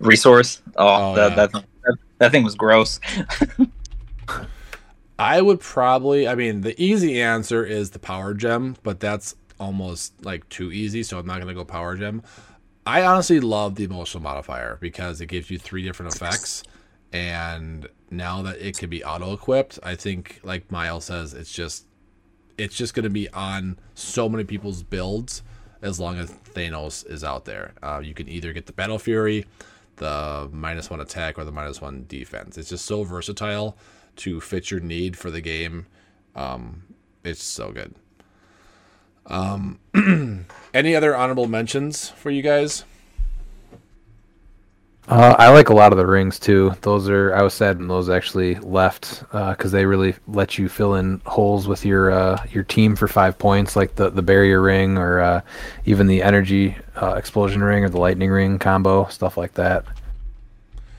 resource oh, Oh, that, yeah. that, that that thing was gross *laughs* I would probably, I mean, the easy answer is the power gem, but that's almost like too easy, so I'm not going to go power gem. I honestly love the emotional modifier because it gives you three different effects, and now that it can be auto equipped, I think, like Miles says, it's just it's just going to be on so many people's builds as long as Thanos is out there. Uh, you can either get the Battle Fury, the minus one attack, or the minus one defense. It's just so versatile to fit your need for the game. Um, it's so good. Um, *clears throat* any other honorable mentions for you guys? Uh, I like a lot of the rings too. Those are I was sad when those actually left because they really let you fill in holes with your uh, your team for five points, like the the barrier ring or uh, even the energy uh, explosion ring or the lightning ring combo, stuff like that.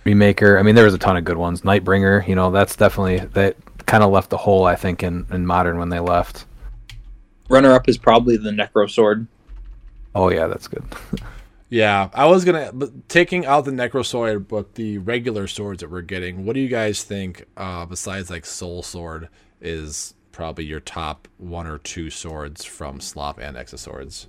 Remaker. I mean, there was a ton of good ones. Nightbringer. You know, that's definitely that kind of left the hole. I think in in modern when they left. runner up is probably the necro sword Oh yeah, that's good. *laughs* Yeah, I was gonna taking out the Necrosword, but the regular swords that we're getting. What do you guys think? Uh, besides like Soul Sword, is probably your top one or two swords from Slop and X of Swords.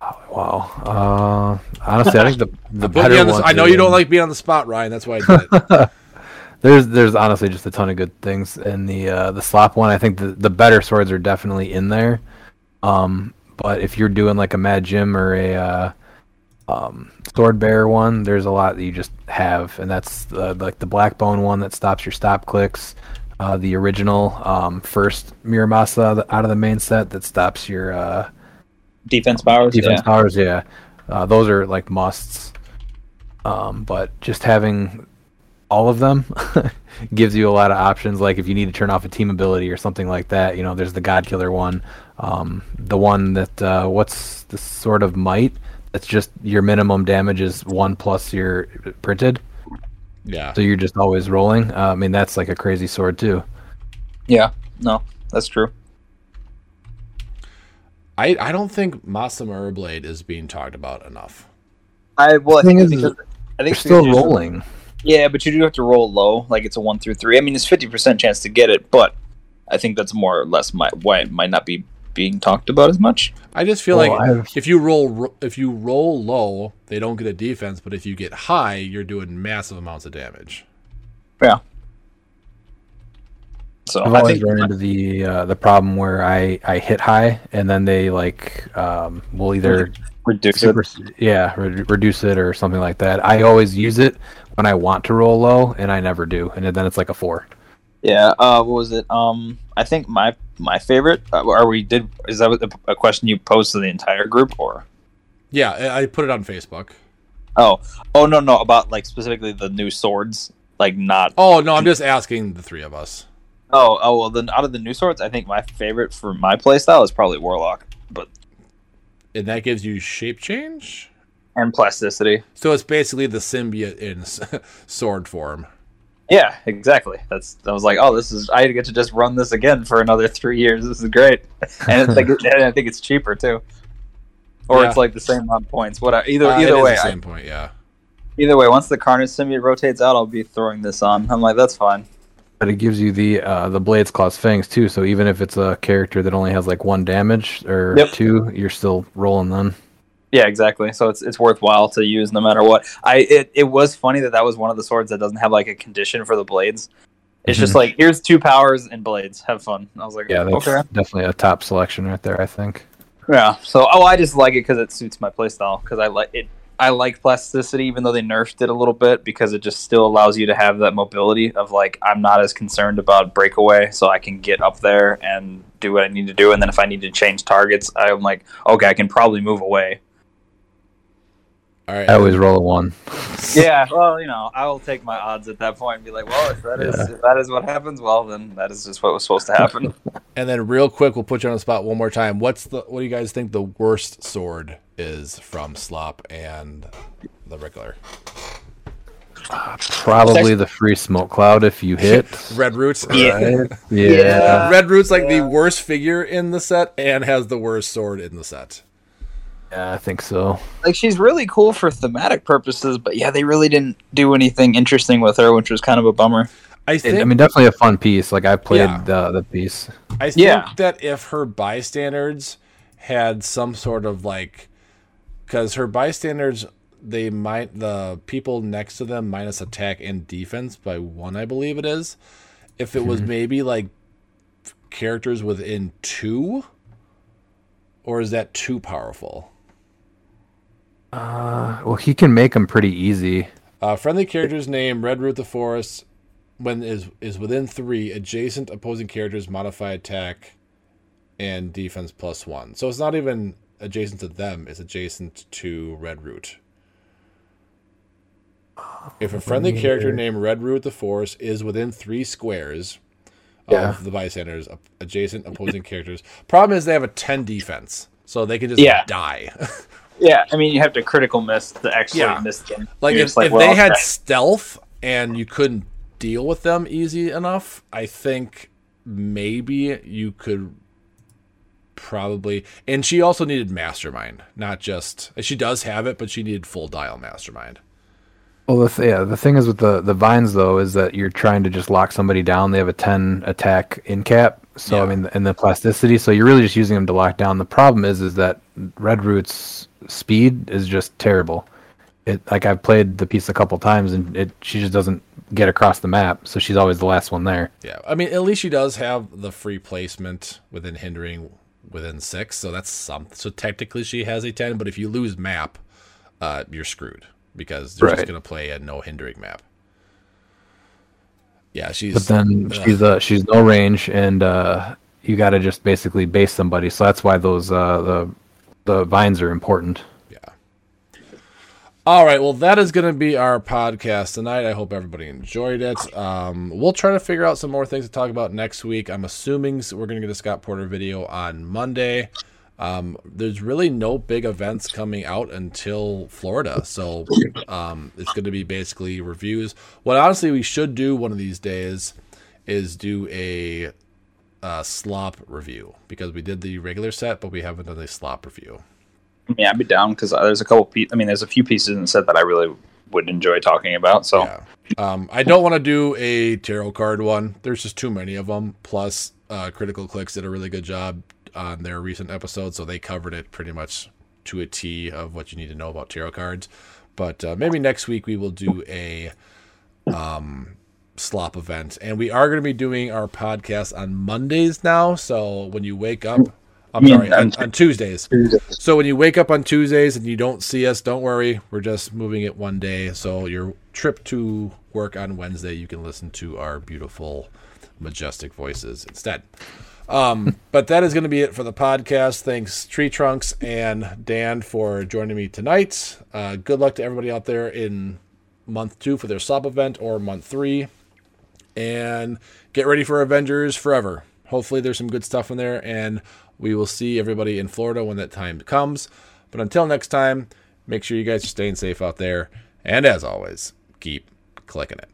Oh, wow. Uh, honestly, I think the *laughs* the better on ones I know you don't like being on the spot, Ryan. That's why I did it. *laughs* There's there's honestly just a ton of good things in the uh, the slop one. I think the the better swords are definitely in there. Um, but if you're doing like a Magik or a uh, um, Sword Bearer one, there's a lot that you just have, and that's uh, like the Black Bone one that stops your stop clicks. Uh, the original um, first Muramasa out of the main set that stops your uh, defense powers. defense yeah. powers. Yeah, uh, those are like musts. Um, but just having all of them *laughs* gives you a lot of options. Like if you need to turn off a team ability or something like that, you know, there's the God Killer one, um, the one that uh, what's the sort of might. That's just your minimum damage is one plus your printed, Yeah. so you're just always rolling. Uh, I mean, that's like a crazy sword too. Yeah, no, that's true. I, I don't think Masamura Blade is being talked about enough. I well, I Thing think is, it's because, I think You're it's still because you just- rolling. Yeah, but you do have to roll low, like it's a one through three. I mean, it's fifty percent chance to get it, but I think that's more or less my why it might not be being talked about as much. I just feel Well, like I've- if you roll if you roll low, they don't get a defense, but if you get high, you're doing massive amounts of damage. Yeah. So I've I always think run into the uh, the problem where I, I hit high and then they like um, will either reduce super, it. yeah re- reduce it or something like that. I always use it when I want to roll low and I never do, and then it's like a four. Yeah. Uh, what was it? Um, I think my my favorite. Uh, are we did? Is that a, a question you posed to the entire group or? Yeah, I I put it on Facebook. Oh, oh no, no, about like specifically the new swords, like not. Oh no, I'm just asking the three of us. Oh, oh well, then out of the new swords, I think my favorite for my playstyle is probably warlock, but And that gives you shape change. and plasticity. So it's basically the symbiote in *laughs* sword form. Yeah, exactly. That's I was like, oh, this is I get to just run this again for another three years. This is great, *laughs* and it's like and I think it's cheaper too, or Yeah. it's like the same amount of points. What either Uh, it either way, the I, same point. Yeah. either way, once the Carnage symbiote rotates out, I'll be throwing this on. I'm like, that's fine. But it gives you the uh, the blades, claws, fangs too. So even if it's a character that only has like one damage or Yep. two, you're still rolling then. Yeah, exactly. So it's it's worthwhile to use no matter what. I it, it was funny that that was one of the swords that doesn't have like a condition for the blades. It's just Mhm. like here's two powers and blades. Have fun. I was like, Yeah, that's okay. definitely a top selection right there. I think. Yeah. So oh, I just like it because it suits my playstyle. Because I like it. I like plasticity, even though they nerfed it a little bit, because it just still allows you to have that mobility of like I'm not as concerned about breakaway, so I can get up there and do what I need to do, and then if I need to change targets, I'm like, okay, I can probably move away. All right. I always roll a one. yeah, *laughs* well, you know, I will take my odds at that point and be like, well, if that is Yeah. if that is what happens, well, then that is just what was supposed to happen. *laughs* And then real quick, we'll put you on the spot one more time. What's the what do you guys think the worst sword is from Slop and the regular? Probably the free smoke cloud if you hit. *laughs* Red Roots. Right? Yeah. Red Root's like the worst figure in the set and has the worst sword in the set. Yeah, I think so. like she's really cool for thematic purposes, but yeah, they really didn't do anything interesting with her, which was kind of a bummer. I think I mean, definitely a fun piece. Like I played Yeah. the the piece. I think Yeah. that if her bystanders had some sort of like, because her bystanders, they might the people next to them minus attack and defense by one, I believe it is. If it was mm-hmm. maybe like characters within two, or is that too powerful? Uh, well, he can make them pretty easy. Uh, friendly character's name, Red Root the Forest, when is is within three, adjacent opposing characters modify attack and defense plus one. So it's not even adjacent to them, it's adjacent to Red Root. If a friendly character named Red Root the Forest is within three squares Yeah. of the bystanders, adjacent opposing characters. Problem is they have a ten defense, so they can just Yeah. die. *laughs* Yeah, I mean, you have to critical miss to actually Yeah. miss them. Like You're if, like, if well, they had okay. stealth and you couldn't deal with them easy enough, I think maybe you could probably. And she also needed mastermind, not just. She does have it, but she needed full dial mastermind. Well, the th- yeah, the thing is with the the vines though is that you're trying to just lock somebody down. They have a ten attack in cap, so I mean, and the plasticity. So you're really just using them to lock down. The problem is, is that Red Root's speed is just terrible. It like I've played the piece a couple times, and it she just doesn't get across the map. So she's always the last one there. Yeah, I mean, at least she does have the free placement within hindering within six, so that's some. So technically, she has a ten, but if you lose map, uh, you're screwed because they're just gonna play a no hindering map. Yeah, she's. But then ugh. she's uh she's no range, and uh you got to just basically base somebody. So that's why those uh the the vines are important. Yeah. All right. Well, that is going to be our podcast tonight. I hope everybody enjoyed it. Um, we'll try to figure out some more things to talk about next week. I'm assuming we're going to get a Scott Porter video on Monday. Um, there's really no big events coming out until Florida, so um, it's going to be basically reviews. What honestly we should do one of these days is do a uh, slop review because we did the regular set, but we haven't done a slop review. Yeah, I'd be down because there's a couple. Pe- I mean, there's a few pieces in the set that I really would enjoy talking about. So Yeah. Um, I don't want to do a tarot card one. There's just too many of them. Plus, uh, Critical Clix did a really good job on their recent episode, so they covered it pretty much to a T of what you need to know about tarot cards. But uh, maybe next week we will do a um, slop event, and we are going to be doing our podcast on Mondays now. So when you wake up, I'm sorry, on, on on Tuesdays. So when you wake up on Tuesdays and you don't see us, don't worry. We're just moving it one day. So your trip to work on Wednesday, you can listen to our beautiful, majestic voices instead. Um, *laughs* but that is going to be it for the podcast. Thanks, Tree Trunks and Dan, for joining me tonight. Uh, good luck to everybody out there in month two for their slop event or month three. And get ready for Avengers Forever. Hopefully, there's some good stuff in there, and we will see everybody in Florida when that time comes. But until next time, make sure you guys are staying safe out there. And as always, keep clicking it.